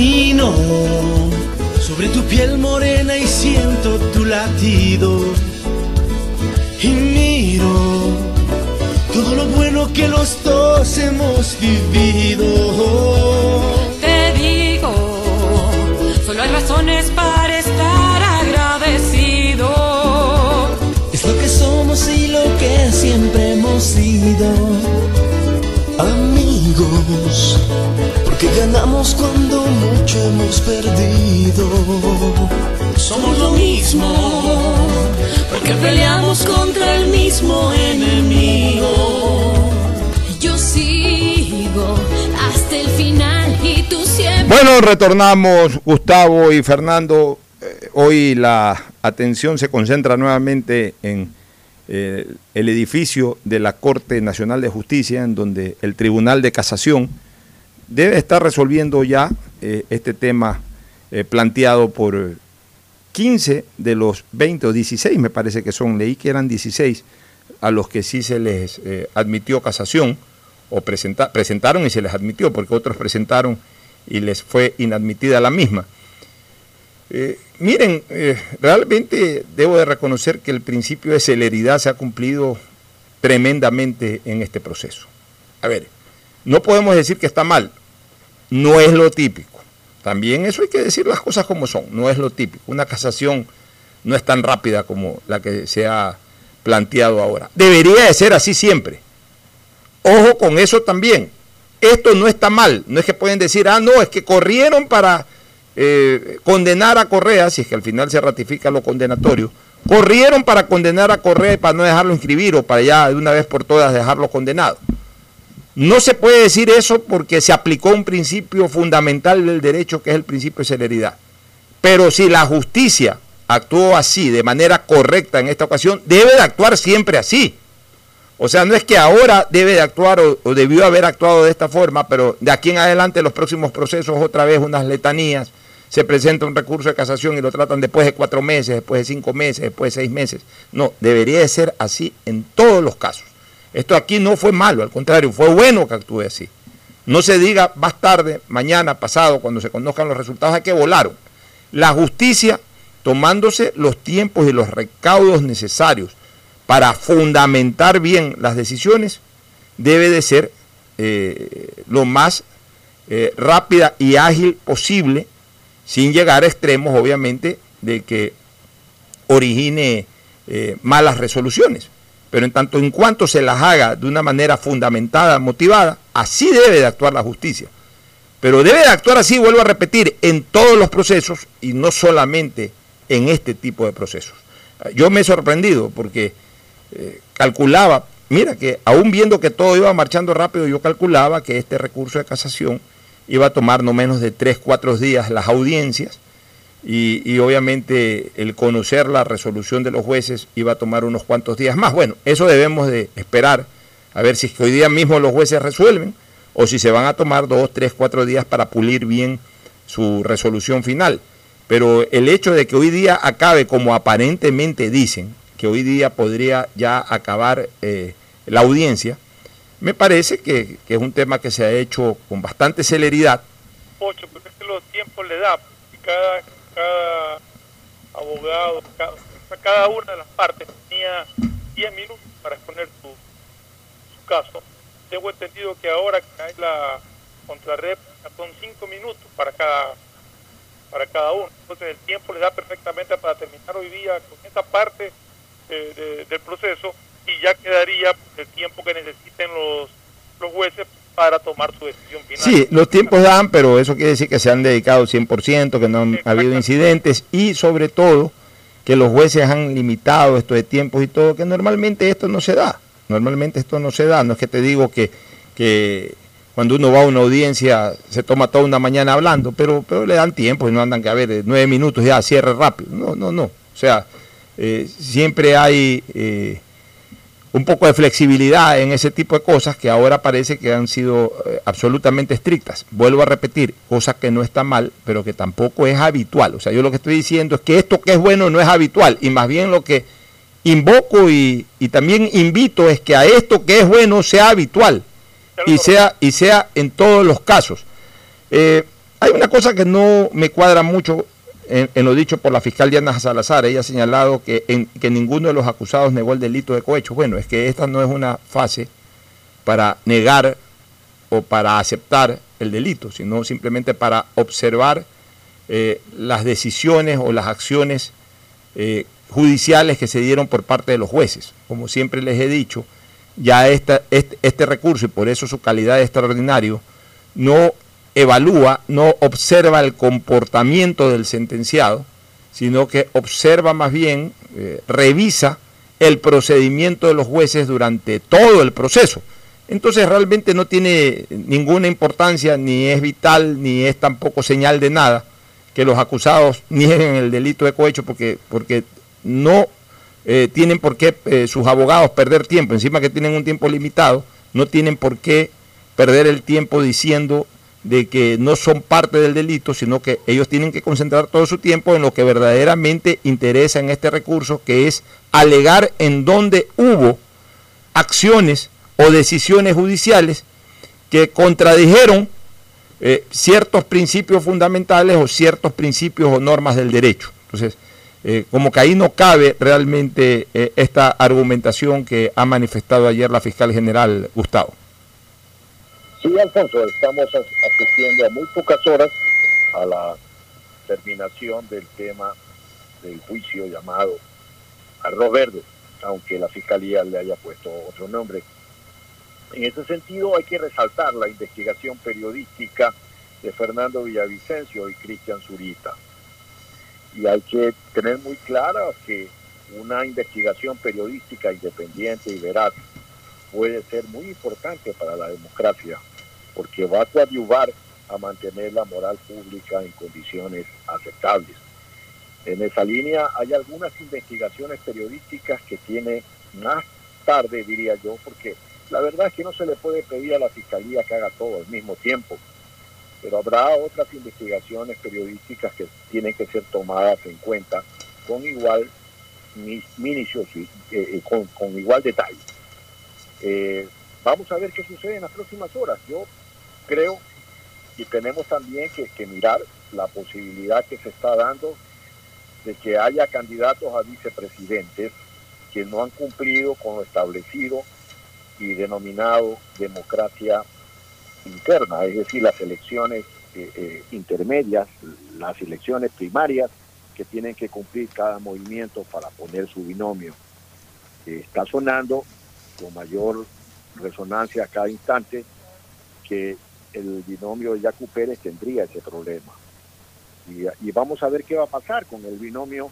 Camino sobre tu piel morena y siento tu latido. Y miro todo lo bueno que los dos hemos vivido. Te digo, solo hay razones para estar agradecido. Es lo que somos y lo que siempre hemos sido. Amigos, porque ganamos cuando mucho hemos perdido. Somos lo mismo, porque peleamos contra el mismo enemigo. Yo sigo hasta el final y tú siempre. Bueno, retornamos Gustavo y Fernando. Eh, hoy la atención se concentra nuevamente en eh, el edificio de la Corte Nacional de Justicia, en donde el Tribunal de Casación debe estar resolviendo ya eh, este tema eh, planteado por 15 de los 20 o 16, me parece que son, leí que eran 16, a los que sí se les eh, admitió casación, o presenta- presentaron y se les admitió, porque otros presentaron y les fue inadmitida la misma. Eh, miren, eh, realmente debo de reconocer que el principio de celeridad se ha cumplido tremendamente en este proceso. A ver, no podemos decir que está mal, no es lo típico. También eso hay que decir las cosas como son, no es lo típico. Una casación no es tan rápida como la que se ha planteado ahora. Debería de ser así siempre. Ojo con eso también. Esto no está mal. No es que pueden decir, ah, no, es que corrieron para eh, condenar a Correa, si es que al final se ratifica lo condenatorio. Corrieron para condenar a Correa y para no dejarlo inscribir o para ya de una vez por todas dejarlo condenado. No se puede decir eso porque se aplicó un principio fundamental del derecho que es el principio de celeridad. Pero si la justicia actuó así, de manera correcta en esta ocasión, debe de actuar siempre así. O sea, no es que ahora debe de actuar o, debió haber actuado de esta forma, pero de aquí en adelante los próximos procesos otra vez unas letanías se presenta un recurso de casación y lo tratan después de cuatro meses, después de cinco meses, después de seis meses. No, debería de ser así en todos los casos. Esto aquí no fue malo, al contrario, fue bueno que actúe así. No se diga más tarde, mañana, pasado, cuando se conozcan los resultados, a que volaron. La justicia, tomándose los tiempos y los recaudos necesarios para fundamentar bien las decisiones, debe de ser eh, lo más eh, rápida y ágil posible, sin llegar a extremos, obviamente, de que origine eh, malas resoluciones. Pero en tanto en cuanto se las haga de una manera fundamentada, motivada, así debe de actuar la justicia. Pero debe de actuar así, vuelvo a repetir, en todos los procesos y no solamente en este tipo de procesos. Yo me he sorprendido porque eh, calculaba, mira que aún viendo que todo iba marchando rápido, yo calculaba que este recurso de casación iba a tomar no menos de 3, 4 días las audiencias y, obviamente el conocer la resolución de los jueces iba a tomar unos cuantos días más. Bueno, eso debemos de esperar a ver si es que hoy día mismo los jueces resuelven o si se van a tomar dos, tres, cuatro días para pulir bien su resolución final. Pero el hecho de que hoy día acabe como aparentemente dicen, que hoy día podría ya acabar eh, la audiencia, me parece que, es un tema que se ha hecho con bastante celeridad. Ocho, porque es que los tiempos le da, y cada, cada abogado, cada, cada una de las partes tenía 10 minutos para exponer su, su caso tengo entendido que ahora que hay la contrarréplica son cinco minutos para cada para cada uno. Entonces el tiempo les da perfectamente para terminar hoy día con esta parte del proceso y ya quedaría el tiempo que necesiten los, los jueces para tomar su decisión final. Sí, los tiempos dan, pero eso quiere decir que se han dedicado 100%, que no han habido incidentes y sobre todo que los jueces han limitado esto de tiempos y todo, que normalmente esto no se da. Normalmente esto no se da, no es que te digo que, que cuando uno va a una audiencia se toma toda una mañana hablando, pero, pero le dan tiempo y no andan que a ver, nueve minutos ya, cierre rápido. No, no, no. O sea, eh, siempre hay eh, un poco de flexibilidad en ese tipo de cosas que ahora parece que han sido eh, absolutamente estrictas. Vuelvo a repetir, cosa que no está mal, pero que tampoco es habitual. O sea, yo lo que estoy diciendo es que esto que es bueno no es habitual y más bien lo que invoco y, también invito es que a esto que es bueno sea habitual y sea, y sea en todos los casos. Eh, hay una cosa que no me cuadra mucho en, lo dicho por la fiscal Diana Salazar. Ella ha señalado que, que ninguno de los acusados negó el delito de cohecho. Bueno, es que esta no es una fase para negar o para aceptar el delito, sino simplemente para observar eh, las decisiones o las acciones eh, judiciales que se dieron por parte de los jueces. Como siempre les he dicho, ya esta, este, este, recurso, y por eso su calidad de extraordinario, no evalúa, no observa el comportamiento del sentenciado, sino que observa más bien, eh, revisa el procedimiento de los jueces durante todo el proceso. Entonces realmente no tiene ninguna importancia, ni es vital, ni es tampoco señal de nada que los acusados nieguen el delito de cohecho porque, porque no eh, tienen por qué eh, sus abogados perder tiempo, encima que tienen un tiempo limitado, no tienen por qué perder el tiempo diciendo de que no son parte del delito, sino que ellos tienen que concentrar todo su tiempo en lo que verdaderamente interesa en este recurso, que es alegar en donde hubo acciones o decisiones judiciales que contradijeron eh, ciertos principios fundamentales o ciertos principios o normas del derecho. Entonces, eh, como que ahí no cabe realmente eh, esta argumentación que ha manifestado ayer la fiscal general Gustavo. Sí, Alfonso, estamos asistiendo a muy pocas horas a la terminación del tema del juicio llamado Arroz Verde, aunque la fiscalía le haya puesto otro nombre. En ese sentido hay que resaltar la investigación periodística de Fernando Villavicencio y Cristian Zurita y hay que tener muy clara que una investigación periodística independiente y veraz puede ser muy importante para la democracia, porque va a coadyuvar a mantener la moral pública en condiciones aceptables. En esa línea hay algunas investigaciones periodísticas que tiene más tarde, diría yo, porque la verdad es que no se le puede pedir a la Fiscalía que haga todo al mismo tiempo. pero habrá otras investigaciones periodísticas que tienen que ser tomadas en cuenta con igual eh, eh, con, con igual detalle. Eh, vamos a ver qué sucede en las próximas horas. Yo creo y tenemos también que, mirar la posibilidad que se está dando de que haya candidatos a vicepresidentes que no han cumplido con lo establecido y denominado democracia interna, es decir, las elecciones eh, eh, intermedias, las elecciones primarias que tienen que cumplir cada movimiento para poner su binomio. Está sonando con mayor resonancia a cada instante que el binomio de Yacu Pérez tendría ese problema. Y, vamos a ver qué va a pasar con el binomio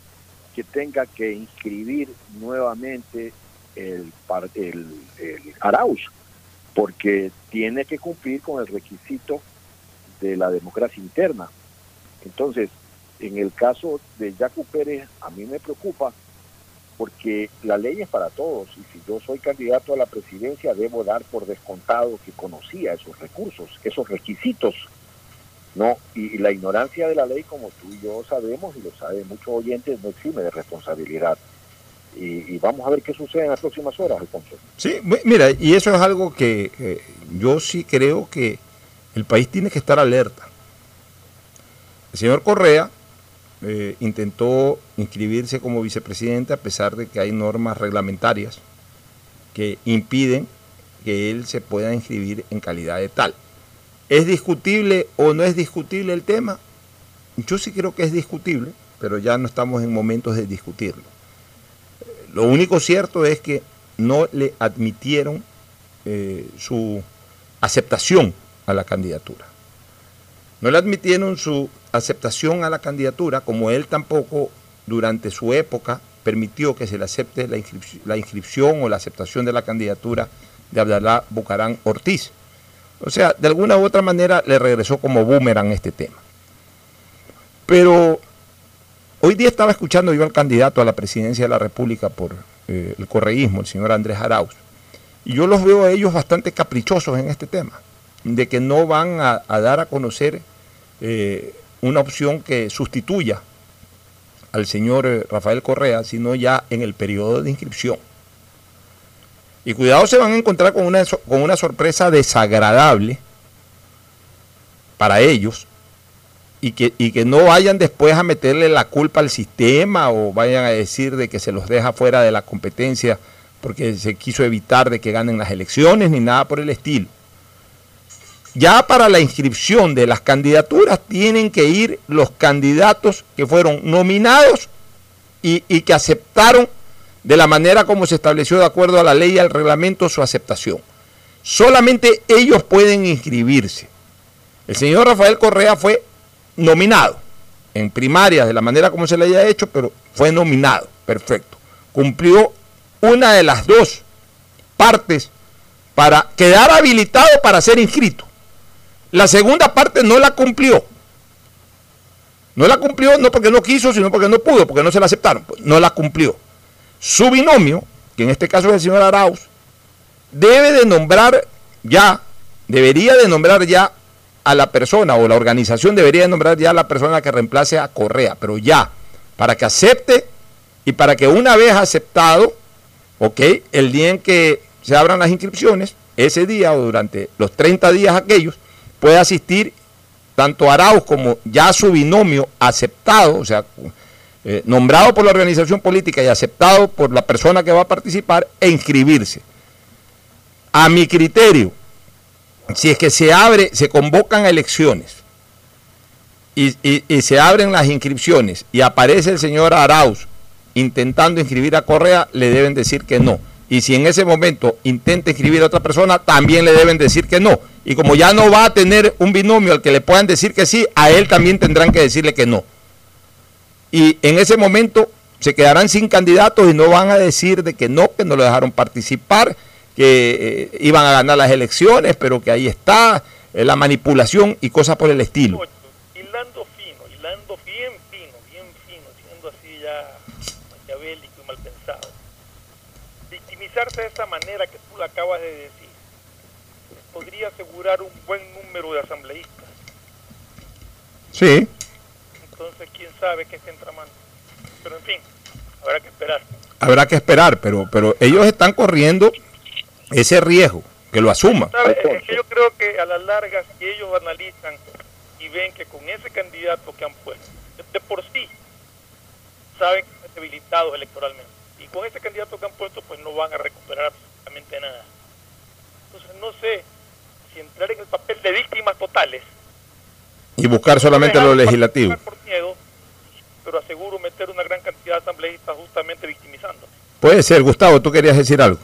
que tenga que inscribir nuevamente el, el, el Arauz, porque tiene que cumplir con el requisito de la democracia interna. Entonces, en el caso de Yacu Pérez, a mí me preocupa porque la ley es para todos y si yo soy candidato a la presidencia debo dar por descontado que conocía esos recursos, esos requisitos, ¿no? Y, y la ignorancia de la ley, como tú y yo sabemos y lo saben muchos oyentes, no exime de responsabilidad. Y, vamos a ver qué sucede en las próximas horas, Alfonso. Sí, mi- mira, y eso es algo que eh, yo sí creo que el país tiene que estar alerta. El señor Correa eh, intentó inscribirse como vicepresidente a pesar de que hay normas reglamentarias que impiden que él se pueda inscribir en calidad de tal. ¿Es discutible o no es discutible el tema? Yo sí creo que es discutible, pero ya no estamos en momentos de discutirlo. Lo único cierto es que no le admitieron eh, su aceptación a la candidatura. No le admitieron su aceptación a la candidatura, como él tampoco durante su época permitió que se le acepte la inscripción, o la aceptación de la candidatura de Abdalá Bucarán Ortiz. O sea, de alguna u otra manera le regresó como boomerang este tema. Pero hoy día estaba escuchando yo al candidato a la presidencia de la República por eh, el correísmo, el señor Andrés Arauz, y yo los veo a ellos bastante caprichosos en este tema, de que no van a, a dar a conocer eh, una opción que sustituya al señor eh, Rafael Correa, sino ya en el periodo de inscripción. Y cuidado, se van a encontrar con una, con una sorpresa desagradable para ellos y que, y que no vayan después a meterle la culpa al sistema o vayan a decir de que se los deja fuera de la competencia porque se quiso evitar de que ganen las elecciones ni nada por el estilo. Ya para la inscripción de las candidaturas tienen que ir los candidatos que fueron nominados y, que aceptaron de la manera como se estableció de acuerdo a la ley y al reglamento su aceptación. Solamente ellos pueden inscribirse. El señor Rafael Correa fue nominado en primarias de la manera como se le haya hecho, pero fue nominado. Perfecto. Cumplió una de las dos partes para quedar habilitado para ser inscrito. La segunda parte no la cumplió. No la cumplió no porque no quiso, sino porque no pudo, porque no se la aceptaron. Pues, No la cumplió. Su binomio, que en este caso es el señor Arauz, debe de nombrar ya, debería de nombrar ya a la persona o la organización debería de nombrar ya a la persona que reemplace a Correa, pero ya, para que acepte y para que una vez aceptado, ok, el día en que se abran las inscripciones, ese día o durante los 30 días aquellos, puede asistir tanto Arauz como ya su binomio aceptado, o sea, eh, nombrado por la organización política y aceptado por la persona que va a participar, e inscribirse. A mi criterio, si es que se abre, se convocan elecciones y, y- y se abren las inscripciones y aparece el señor Arauz intentando inscribir a Correa, le deben decir que no. Y si en ese momento intenta inscribir a otra persona, también le deben decir que no. Y como ya no va a tener un binomio al que le puedan decir que sí, a él también tendrán que decirle que no. Y en ese momento se quedarán sin candidatos y no van a decir de que no, que no lo dejaron participar, que eh, iban a ganar las elecciones, pero que ahí está eh, la manipulación y cosas por el estilo. hilando fino, hilando bien fino, bien fino, siendo así ya maquiavélico y mal pensado. Victimizarse de esta manera que tú lo acabas de decir podría asegurar un buen número de asambleístas Sí. Entonces, quién sabe qué está entramando. Pero en fin, habrá que esperar. Habrá que esperar, pero, pero ellos están corriendo ese riesgo, que lo asuman. Es que yo creo que a la larga, si ellos analizan y ven que con ese candidato que han puesto, de- de por sí, saben que están debilitados electoralmente. Y con ese candidato que han puesto, pues no van a recuperar absolutamente nada. Entonces, no sé si entrar en el papel de víctimas totales, Y buscar solamente lo legislativo. por miedo, pero aseguro meter una gran cantidad de asambleístas justamente victimizando. Puede ser, Gustavo, tú querías decir algo.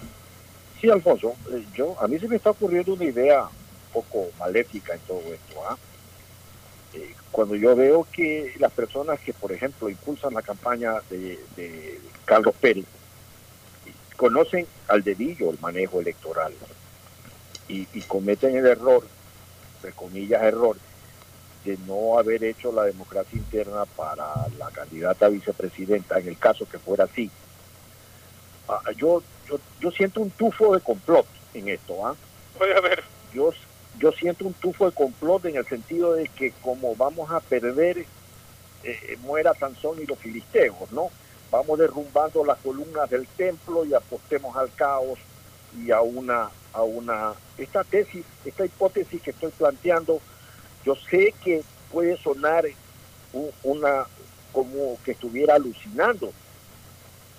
Sí, Alfonso, eh, yo, a mí se me está ocurriendo una idea un poco maléfica en todo esto. ¿ah? Eh, cuando yo veo que las personas que, por ejemplo, impulsan la campaña de, de Carlos Pérez, conocen al dedillo el manejo electoral y, y cometen el error, entre comillas error, de no haber hecho la democracia interna para la candidata a vicepresidenta, en el caso que fuera así. Ah, yo, yo, yo siento un tufo de complot en esto. ¿ah? Puede haber. Yo, yo siento un tufo de complot en el sentido de que como vamos a perder, eh, muera Sansón y los filisteos, ¿no? Vamos derrumbando las columnas del templo y apostemos al caos y a una, a una, esta tesis, esta hipótesis que estoy planteando, yo sé que puede sonar una, como que estuviera alucinando,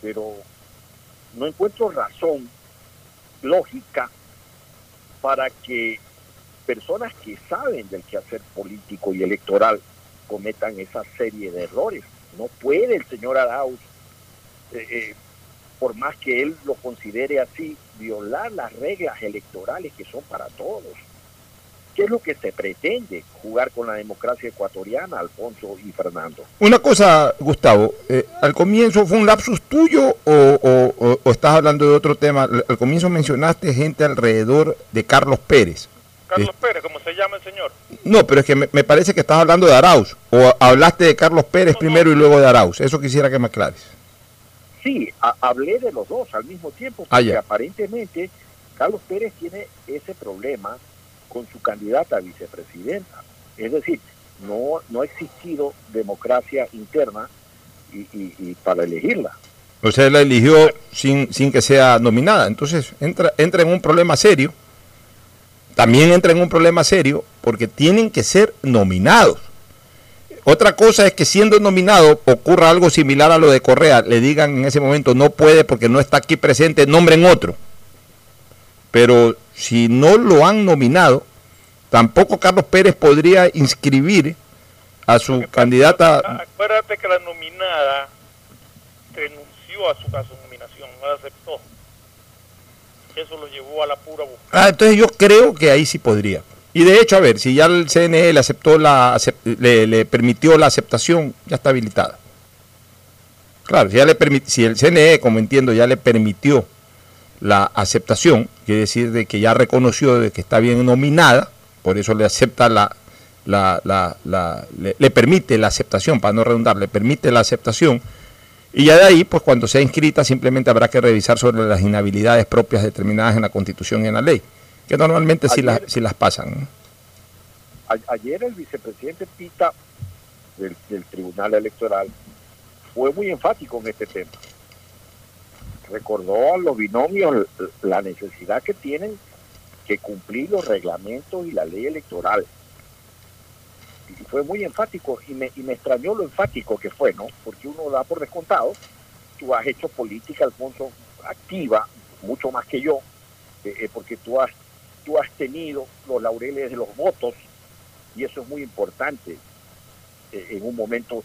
pero no encuentro razón lógica para que personas que saben del quehacer político y electoral cometan esa serie de errores. No puede el señor Arauz, eh, eh, por más que él lo considere así, violar las reglas electorales que son para todos. ¿Qué es lo que se pretende jugar con la democracia ecuatoriana, Alfonso y Fernando? Una cosa, Gustavo, eh, al comienzo fue un lapsus tuyo o, o- o- o estás hablando de otro tema. Al comienzo mencionaste gente alrededor de Carlos Pérez. Carlos Pérez, como se llama el señor. No, pero es que me, me parece que estás hablando de Arauz. O hablaste de Carlos Pérez primero y luego de Arauz. Eso quisiera que me aclares. Sí, ha- hablé de los dos al mismo tiempo, Ah, porque aparentemente Carlos Pérez tiene ese problema con su candidata a vicepresidenta. Es decir, no, no ha existido democracia interna y, y- y para elegirla. O sea, él la eligió sin, sin que sea nominada. Entonces entra, entra en un problema serio. También entra en un problema serio porque tienen que ser nominados. Otra cosa es que siendo nominado ocurra algo similar a lo de Correa, le digan en ese momento no puede porque no está aquí presente, nombren otro. Pero si no lo han nominado, tampoco Carlos Pérez podría inscribir a su candidata. Acuérdate que la nominada renunció a su, a su nominación, no la aceptó. Eso lo llevó a la pura búsqueda. Ah, entonces yo creo que ahí sí podría. Y de hecho, a ver, si ya el CNE le aceptó la le, permitió la aceptación, ya está habilitada. Claro, si, ya le si el CNE, como entiendo, ya le permitió la aceptación, quiere decir de que ya reconoció de que está bien nominada, por eso le acepta la, la, la- la- le, le permite la aceptación, para no redundar, le permite la aceptación, y ya de ahí, pues cuando sea inscrita, simplemente habrá que revisar sobre las inhabilidades propias determinadas en la Constitución y en la ley, que normalmente sí, las, sí las pasan. ayer el vicepresidente Pita del, del Tribunal Electoral fue muy enfático en este tema. Recordó a los binomios la necesidad que tienen que cumplir los reglamentos y la ley electoral. Y fue muy enfático y me, y me extrañó lo enfático que fue, ¿no? Porque uno da por descontado, tú has hecho política, Alfonso, activa, mucho más que yo, eh, eh, porque tú has, tú has tenido los laureles de los votos y eso es muy importante eh, en un momento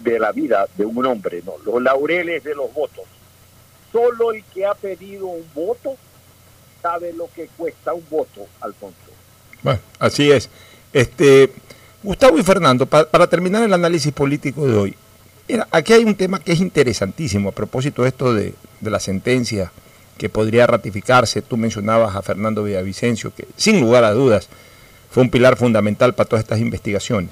de la vida de un hombre, ¿no? Los laureles de los votos. Solo el que ha pedido un voto sabe lo que cuesta un voto, Alfonso. Bueno, así es. Este, Gustavo y Fernando, pa- para terminar el análisis político de hoy, mira, aquí hay un tema que es interesantísimo a propósito de esto de, de la sentencia que podría ratificarse. Tú mencionabas a Fernando Villavicencio, que sin lugar a dudas fue un pilar fundamental para todas estas investigaciones.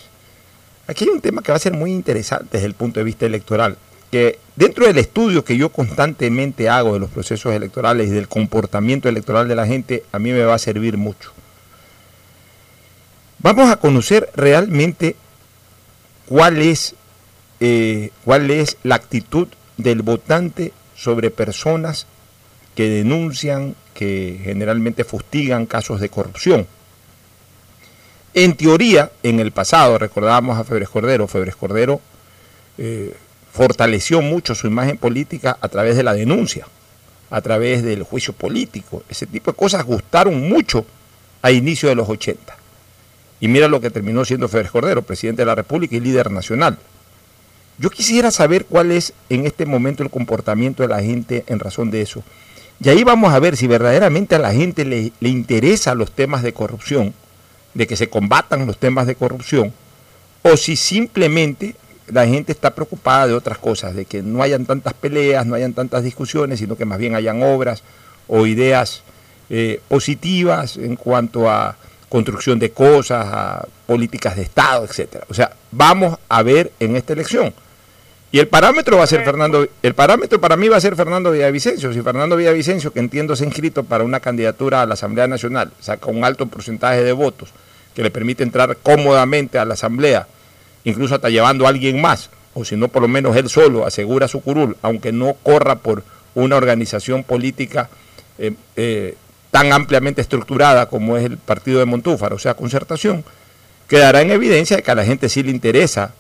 Aquí hay un tema que va a ser muy interesante desde el punto de vista electoral, que dentro del estudio que yo constantemente hago de los procesos electorales y del comportamiento electoral de la gente, a mí me va a servir mucho. Vamos a conocer realmente cuál es, eh, cuál es la actitud del votante sobre personas que denuncian, que generalmente fustigan casos de corrupción. En teoría, en el pasado, recordábamos a Febres Cordero, Febres Cordero eh, fortaleció mucho su imagen política a través de la denuncia, a través del juicio político. Ese tipo de cosas gustaron mucho a inicio de los 80. Y mira lo que terminó siendo Febres Cordero, presidente de la República y líder nacional. Yo quisiera saber cuál es en este momento el comportamiento de la gente en razón de eso. Y ahí vamos a ver si verdaderamente a la gente le, le interesa los temas de corrupción, de que se combatan los temas de corrupción, o si simplemente la gente está preocupada de otras cosas, de que no hayan tantas peleas, no hayan tantas discusiones, sino que más bien hayan obras o ideas eh, positivas en cuanto a construcción de cosas, a políticas de Estado, etcétera. O sea, vamos a ver en esta elección. Y el parámetro va a ser Fernando, el parámetro para mí va a ser Fernando Villavicencio. Si Fernando Villavicencio, que entiendo se ha inscrito para una candidatura a la Asamblea Nacional, saca un alto porcentaje de votos que le permite entrar cómodamente a la Asamblea, incluso hasta llevando a alguien más, o si no, por lo menos él solo asegura su curul, aunque no corra por una organización política eh, eh, tan ampliamente estructurada como es el partido de Montúfar, o sea, concertación, quedará en evidencia de que a la gente sí le interesa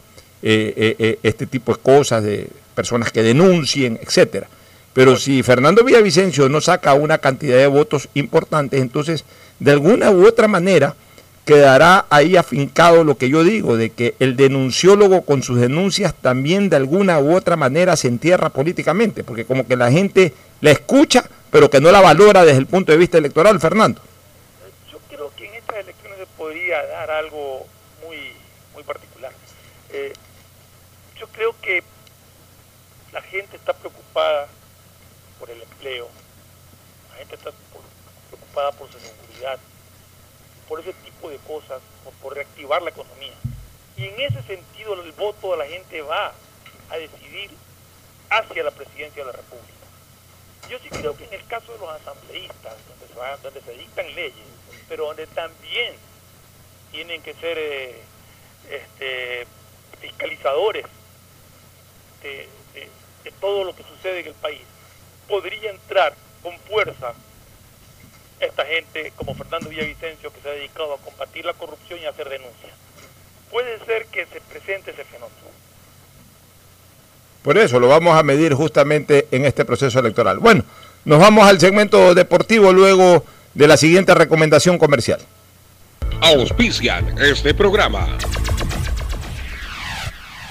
eh, este tipo de cosas, de personas que denuncien, etcétera. Pero si Fernando Villavicencio no saca una cantidad de votos importantes, entonces de alguna u otra manera quedará ahí afincado lo que yo digo, de que el denunciólogo con sus denuncias también de alguna u otra manera se entierra políticamente, porque como que la gente la escucha, pero que no la valora desde el punto de vista electoral, Fernando. Yo creo que en estas elecciones se podría dar algo muy, muy particular. Eh, creo que la gente está preocupada por el empleo, la gente está preocupada por su seguridad, por ese tipo de cosas, por, reactivar la economía. Y en ese sentido el voto de la gente va a decidir hacia la presidencia de la República. Yo sí creo que en el caso de los asambleístas, donde se, van- donde se dictan leyes, pero donde también tienen que ser eh, este, fiscalizadores de, de- de todo lo que sucede en el país, podría entrar con fuerza esta gente como Fernando Villavicencio que se ha dedicado a combatir la corrupción y a hacer denuncias. Puede ser que se presente ese fenómeno. Por eso lo vamos a medir justamente en este proceso electoral. Bueno, nos vamos al segmento deportivo luego de la siguiente recomendación comercial. Auspician este programa.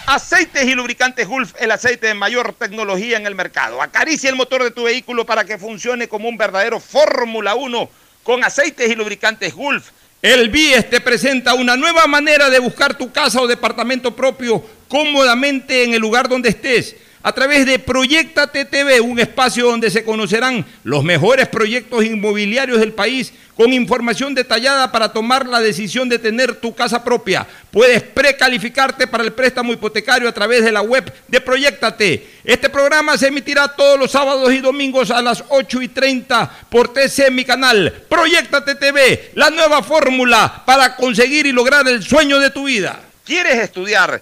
Aceites y lubricantes Gulf, el aceite de mayor tecnología en el mercado. Acaricia el motor de tu vehículo para que funcione como un verdadero Fórmula 1 con aceites y lubricantes Gulf. El BIES te presenta una nueva manera de buscar tu casa o departamento propio cómodamente en el lugar donde estés. A través de Proyecta TV, un espacio donde se conocerán los mejores proyectos inmobiliarios del país con información detallada para tomar la decisión de tener tu casa propia. Puedes precalificarte para el préstamo hipotecario a través de la web de Proyectate. Este programa se emitirá todos los sábados y domingos a las 8 y 30 por TC, mi canal. Proyectate TV, la nueva fórmula para conseguir y lograr el sueño de tu vida. ¿Quieres estudiar,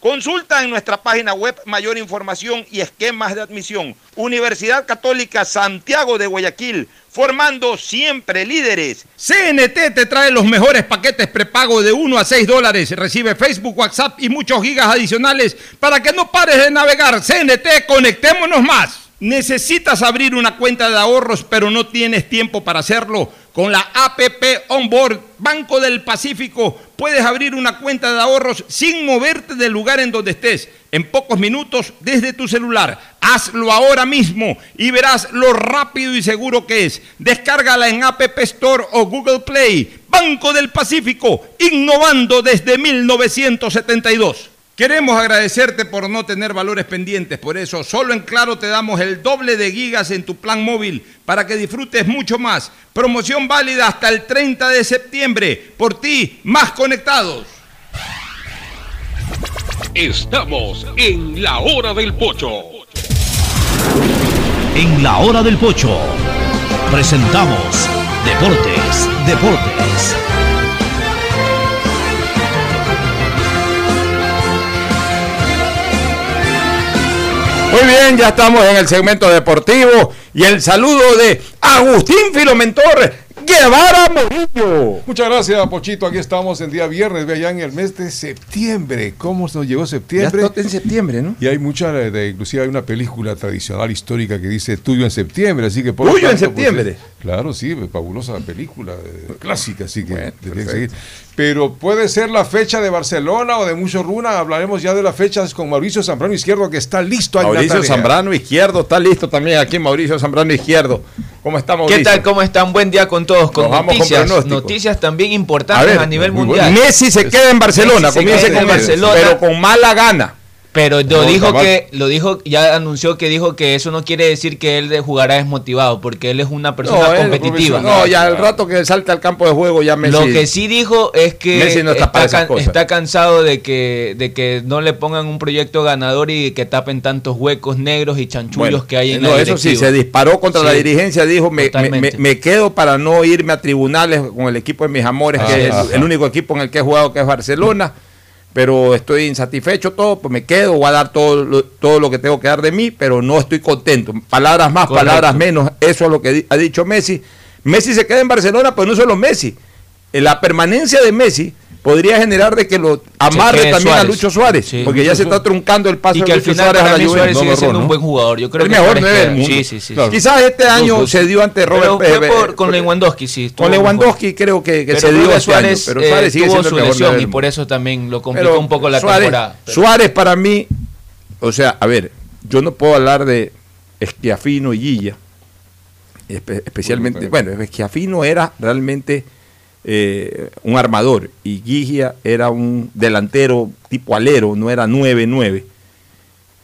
Consulta en nuestra página web mayor información y esquemas de admisión. Universidad Católica Santiago de Guayaquil, formando siempre líderes. CNT te trae los mejores paquetes prepago de 1 a 6 dólares. Recibe Facebook, WhatsApp y muchos gigas adicionales para que no pares de navegar. CNT, conectémonos más. Necesitas abrir una cuenta de ahorros, pero no tienes tiempo para hacerlo. Con la APP Onboard Banco del Pacífico puedes abrir una cuenta de ahorros sin moverte del lugar en donde estés, en pocos minutos desde tu celular. Hazlo ahora mismo y verás lo rápido y seguro que es. Descárgala en App Store o Google Play. Banco del Pacífico, innovando desde 1972. Queremos agradecerte por no tener valores pendientes, por eso solo en Claro te damos el doble de gigas en tu plan móvil para que disfrutes mucho más. Promoción válida hasta el 30 de septiembre. Por ti, más conectados. Estamos en la hora del pocho. En la hora del pocho presentamos Deportes, Deportes. Muy bien, ya estamos en el segmento deportivo y el saludo de Agustín Filomentor Guevara Morillo. Muchas gracias, Pochito. Aquí estamos en día viernes, ve allá en el mes de septiembre. ¿Cómo nos llegó septiembre? Ya está en septiembre, ¿no? Y hay mucha, de, inclusive hay una película tradicional histórica que dice Tuyo en septiembre, así que por ¿Tuyo en pues, septiembre? Claro, sí, fabulosa película, eh, clásica, así que tendría que seguir. Pero puede ser la fecha de Barcelona o de Mucho Runa. Hablaremos ya de las fechas con Mauricio Zambrano Izquierdo, que está listo. ahí Mauricio. Zambrano Izquierdo está listo también aquí Mauricio Zambrano Izquierdo. ¿Cómo está Mauricio? ¿Qué tal? ¿Cómo están? Buen día con todos. Con Nos vamos con noticias, noticias también importantes a, ver, nivel mundial. bueno. Messi se queda en Barcelona, comienza en Barcelona, pero con mala gana. Pero lo No, dijo que, lo dijo, ya anunció que dijo que eso no quiere decir que él jugará desmotivado, porque él es una persona No, competitiva. No, ya el rato que salta al campo de juego ya Messi. Lo que sí dijo es que no está está, can- está cansado de que, de que no le pongan un proyecto ganador y que tapen tantos huecos negros y chanchullos Bueno, que hay en no, la eso sí, se disparó contra la dirigencia, dijo, me, me, quedo para no irme a tribunales con el equipo de mis amores, que es el único equipo en el que he jugado que es Barcelona, pero estoy insatisfecho todo, pues me quedo, voy a dar todo lo, todo lo que tengo que dar de mí, pero no estoy contento. Palabras más, Correcto. palabras menos, eso es lo que ha dicho Messi. Messi se queda en Barcelona, pero no solo Messi. Eh, La permanencia de Messi podría generar de que lo amarre también a. Lucho Suárez, Sí. porque ya se está truncando el paso y que de al Lucho final Suárez a la mí Suárez Juventus. sigue siendo no, un buen jugador. Yo creo el que mejor nueve del mundo. Sí, sí, sí. Claro. Quizás este año dos. se dio ante Robert Pero fue eh, por- con eh, Lewandowski, sí. Con mejor. Lewandowski creo que, se dio este Suárez, año, pero Suárez eh, sigue tuvo siendo su el mejor lesión y por eso también lo complicó Pero un poco la Suárez, temporada. Suárez para mí, o sea, a ver, yo no puedo hablar de Esquiafino y Guilla, espe- especialmente, bueno, Esquiafino era realmente eh, un armador y Guilla era un delantero tipo alero, no era 9-9.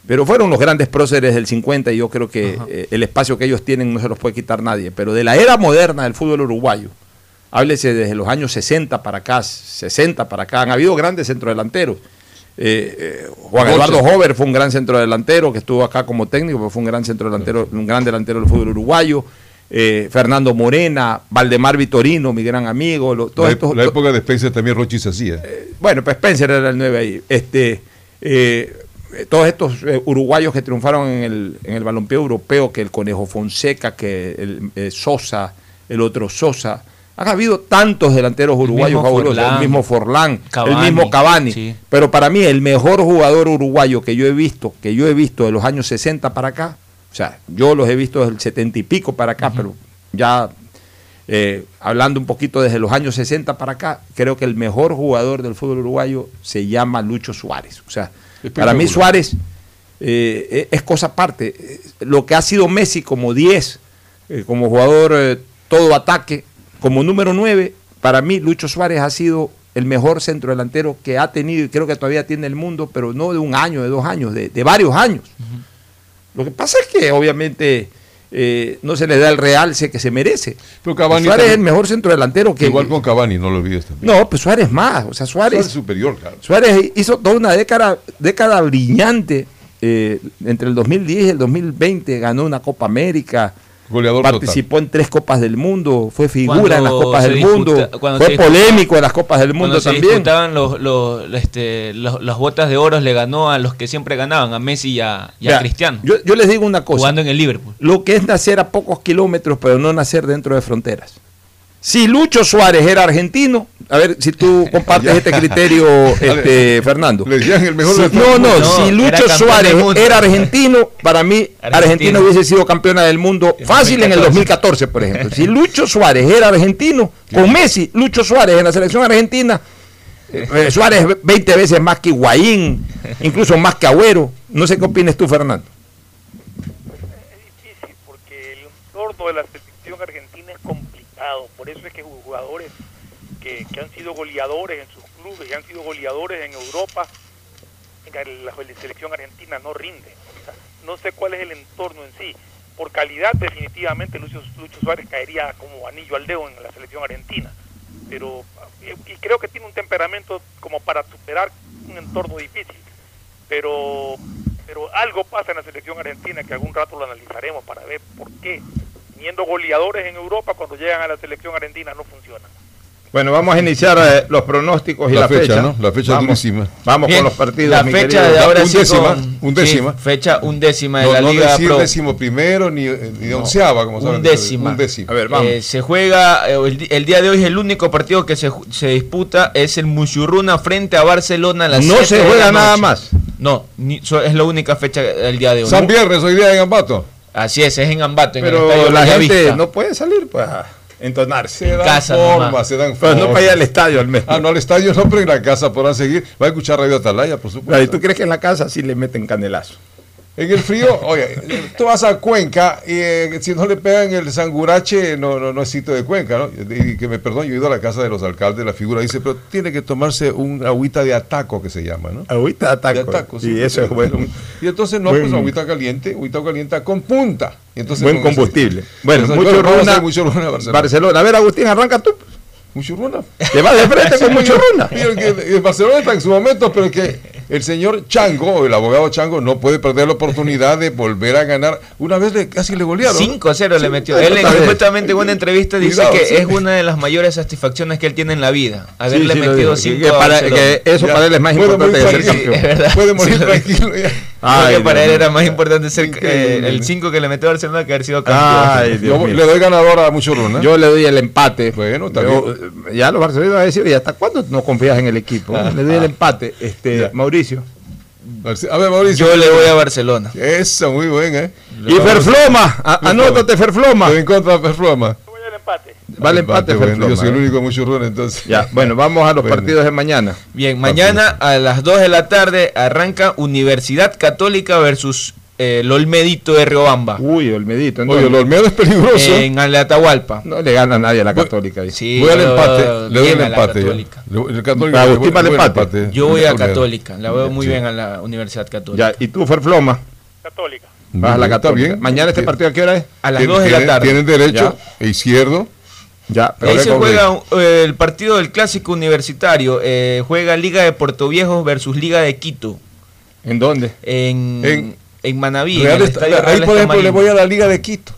Pero fueron los grandes próceres del 50 y yo creo que eh, el espacio que ellos tienen no se los puede quitar nadie. Pero de la era moderna del fútbol uruguayo, háblese desde los años 60 para acá, 60 para acá, han habido grandes centrodelanteros. Eh, eh, Juan. Eduardo Hover fue un gran centrodelantero que estuvo acá como técnico, pero fue un gran centrodelantero, un gran delantero del fútbol uruguayo. Eh, Fernando Morena, Valdemar Vitorino, mi gran amigo. lo- todos La, estos- la época de Spencer también Rochi se hacía. bueno, pues Spencer era el 9 ahí. Este, eh, todos estos eh, uruguayos que triunfaron en el, en el balompié europeo, que el Conejo Fonseca, que el eh, Sosa, el otro Sosa. Han habido tantos delanteros uruguayos fabulosos, Forlán, el mismo Forlán, Cavani, el mismo Cavani. sí. Pero para mí el mejor jugador uruguayo que yo he visto, que yo he visto de los años 60 para acá, o sea, yo los he visto del 70 y pico para acá, pero ya eh, hablando un poquito desde los años 60 para acá, creo que el mejor jugador del fútbol uruguayo se llama Lucho Suárez. O sea, para mí. Suárez eh, es cosa aparte. Eh, Lo que ha sido Messi como 10, eh, como jugador todo ataque, como número 9, para mí Lucho Suárez ha sido el mejor centrodelantero que ha tenido y creo que todavía tiene el mundo, pero no de un año, de dos años, de, de varios años. Lo que pasa es que obviamente eh, no se le da el realce que se merece. Pero Cavani Suárez es el mejor centrodelantero que... Igual con Cavani, no lo olvides también. No, pues Suárez más, o sea, Suárez... Suárez superior, claro. Suárez hizo toda una década, década brillante. eh, entre el 2010 y el 2020 ganó una Copa América. Goleador participó en tres Copas del Mundo, fue figura Cuando en las Copas se del disputa- Mundo, fue se disputa- polémico en las Copas del Mundo se también. disputaban los, los, este, los- las botas de oro, le ganó a los que siempre ganaban, a Messi y a, y a Vea, Cristiano. Yo, yo les digo una cosa. Jugando en el Liverpool. Lo que es nacer a pocos kilómetros, pero no nacer dentro de fronteras. Si Lucho Suárez era argentino, a ver si tú compartes este criterio, este, Fernando. Le decían el mejor Si- de no, no, No, si Lucho Suárez era argentino, para mí Argentina, Argentina. hubiese sido campeona del mundo fácil en el 2014, por ejemplo. Si Lucho Suárez era argentino, con Messi, Lucho Suárez en la selección argentina, eh, Suárez 20 veces más que Higuaín, incluso más que Agüero. No sé qué opinas tú, Fernando. el entorno de la selección es. Por eso es que jugadores que, que han sido goleadores en sus clubes, que han sido goleadores en Europa, la selección argentina no rinde. No sé cuál es el entorno en sí. Por calidad, definitivamente, Lucio, Lucho Suárez caería como anillo al dedo en la selección argentina. Pero eh, y creo que tiene un temperamento como para superar un entorno difícil. Pero, pero algo pasa en la selección argentina que algún rato lo analizaremos para ver por qué, teniendo goleadores en Europa, cuando llegan a la selección argentina no funcionan. Bueno, vamos a iniciar eh, los pronósticos y la, La fecha, fecha. ¿no? La fecha vamos, durísima. Vamos Bien, con los partidos. La fecha querido. de ahora Un sí décima, con- un décima. sí, fecha undécima de No, la no Liga decir Pro. décimo primero ni, ni onceava, como saben. Undécima. Undécima. A ver, vamos. Eh, se juega, eh, el, el día de hoy es el único partido que se, se disputa, es el Muchurruna frente a Barcelona a las No 7 se juega nada más. No, ni- so- es la única fecha del día de hoy. San Viernes, hoy día en Ambato. Así es, es en Ambato, en el Pero estadio la gente no puede salir pues a entonarse. Se dan casa nomás. se dan Pero no para ir al estadio al menos. Ah, no, al estadio no, pero en la casa podrán seguir. Va a escuchar Radio Atalaya, por supuesto. ¿Y tú crees que en la casa sí le meten canelazo? En el frío, oye, tú vas a Cuenca y eh, si no le pegan el sangurache, no, no, no es sitio de Cuenca, ¿no? Y que me perdón, yo he ido a la casa de los alcaldes, la figura dice, pero tiene que tomarse un agüita de ataco que se llama, ¿no? Agüita de ataco. De ataco, sí. y eso es bueno. Y entonces no, Buen- pues agüita caliente, agüita caliente con punta. Y entonces Buen con ese- combustible. Bueno, Entonces, mucho a runa. mucho runa Barcelona. Barcelona. A ver, Agustín, arranca tú. Mucho runa. Te vas de frente con mucho runa. Mira, el Barcelona está en su momento, pero que el señor Chango, el abogado Chango, no puede perder la oportunidad de volver a ganar. Una vez le, casi le golearon. 5-0 le metió. Él Él en- una entrevista dice Cuidado, que sí. es una de las mayores satisfacciones que él tiene en la vida. Haberle Sí, sí, lo metido dijo. 5 Que para- que eso para él es más Puede importante morir que ser tranquilo. campeón. es verdad. Puede morir tranquilo. ya. Ay, que para Dios él era más importante ser eh, el 5 que le metió a Barcelona que haber sido campeón. Ay, Dios Yo mío. le doy ganador a mucho runa. Yo le doy el empate. Bueno, Yo, eh, ya los barcelonistas van a decir, ¿y hasta cuándo no confías en el equipo? Ah, le doy el empate. Este, Ya. Mauricio. A ver, Mauricio. Yo le voy a Barcelona. Eso, muy bien, ¿eh? Y Ferfloma. Anótate, Ferfloma. Estoy en contra de Ferfloma. Voy al empate. Vale empate, bueno, Ferfloma. Yo soy el único de mucho runa, entonces. Ya, bueno, vamos a los Bueno. partidos de mañana. Bien, mañana a las 2 de la tarde arranca Universidad Católica versus eh, el Olmedito de Riobamba. Uy, Olmedito. Oye, entonces, el Olmedo es peligroso. En Atahualpa. no le gana a nadie a la Católica. dice. Sí, voy al empate. Le doy el empate. Católica. Le- el Católica, le voy- voy empate. Yo voy a. Católica. La veo muy Sí. bien a la Universidad Católica. Ya, y tú, Ferfloma, Católica. vas a la Católica. bien. Mañana este partido a qué hora es? A las Tienen- 2 de la tarde. Tienen derecho e izquierdo. Ya, ahí se juega eh, el partido del clásico universitario. eh, juega Liga de Puerto Viejo versus Liga de Quito. ¿En dónde? En, en, En- Manaví. Real en ahí, por ejemplo, le voy a la Liga de Quito.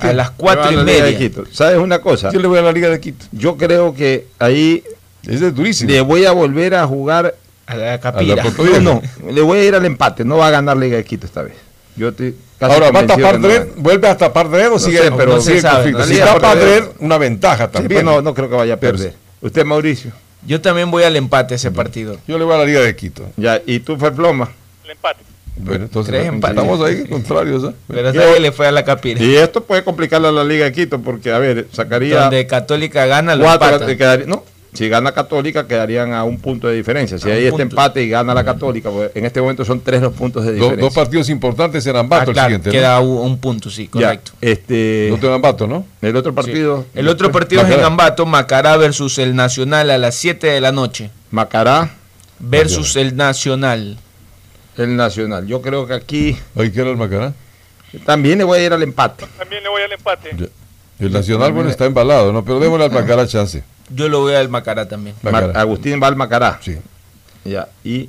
A las 4 Me y a Liga de media. Quito. ¿Sabes una cosa? Yo le voy a la Liga de Quito. Yo creo que ahí Ese es durísimo. le voy a volver a jugar. A la A capira. la Puerto No, Viejo. no, le voy a ir al empate. No va a ganar Liga de Quito esta vez. Yo casi Ahora, ¿va a tapar Dredd? ¿Vuelve a tapar Dredd o sigue? sé, pero no se sigue sabe, conflicto? la Si tapa Dredd, una ventaja Sí, también. pues no, no creo que vaya a perder. Usted, Mauricio. Yo también voy al empate ese partido. Yo le voy a la Liga de Quito. Ya, y tú, Ferfloma. El empate. Bueno, entonces Tres empates. estamos ahí contrarios. ¿eh? Pero que le fue a la capira. Y esto puede complicarle a la Liga de Quito porque, a ver, sacaría Donde Católica gana, lo cuatro. empata. quedaría- no, si gana Católica quedarían a un punto de diferencia. Si hay este punto. empate y gana la Católica, pues, en este momento son tres los puntos de diferencia. dos partidos importantes en Ah, Ambato el claro, siguiente. ¿no? queda un, un punto, sí, Ya, correcto. este, Dos en Ambato, ¿no? el otro partido, El otro partido es en. Ambato, Macará versus el Nacional a las 7 de la noche. Macará, Versus el Nacional. el Nacional. Yo creo que aquí Ahí queda el Macará. también le voy a ir al empate. También le voy al empate. Ya. El Nacional, bueno, está embalado, ¿no? Pero démosle al Macará chance. Yo lo voy al Macará también. Ma- Macará. Agustín va al Macará. Sí. Ya, y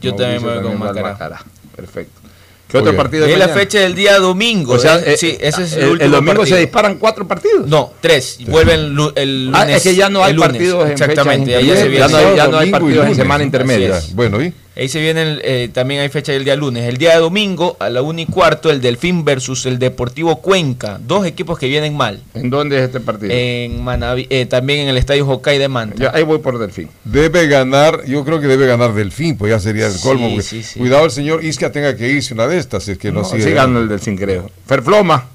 Yo también Mauricio voy con al Macará. Perfecto. ¿Qué otro Oye, partido? Es la fecha del día domingo. O sea, ¿eh? eh, sí, ese es el, el, último el domingo partido. se disparan cuatro partidos. No, tres. Vuelven el lunes. Ah, es que ya no hay partidos en Exactamente, ya se intermedias. viene. Ya no hay- ya no hay Domingo y partidos en semana intermedia. Bueno, ¿y? Ahí se viene, el, eh, también hay fecha del día lunes. El día de domingo, a la 1 y cuarto, el Delfín versus el Deportivo Cuenca. Dos equipos que vienen mal. ¿En dónde es este partido? En Manaví- eh, también en el Estadio Hokkaido de Manta. Ya, ahí voy por Delfín. Debe ganar, yo creo que debe ganar Delfín, pues ya sería el Sí, colmo. porque sí, sí. Cuidado el señor Isca tenga que irse una de estas, es que no, No, sigue sí gana el Delfín, creo. Ferfloma.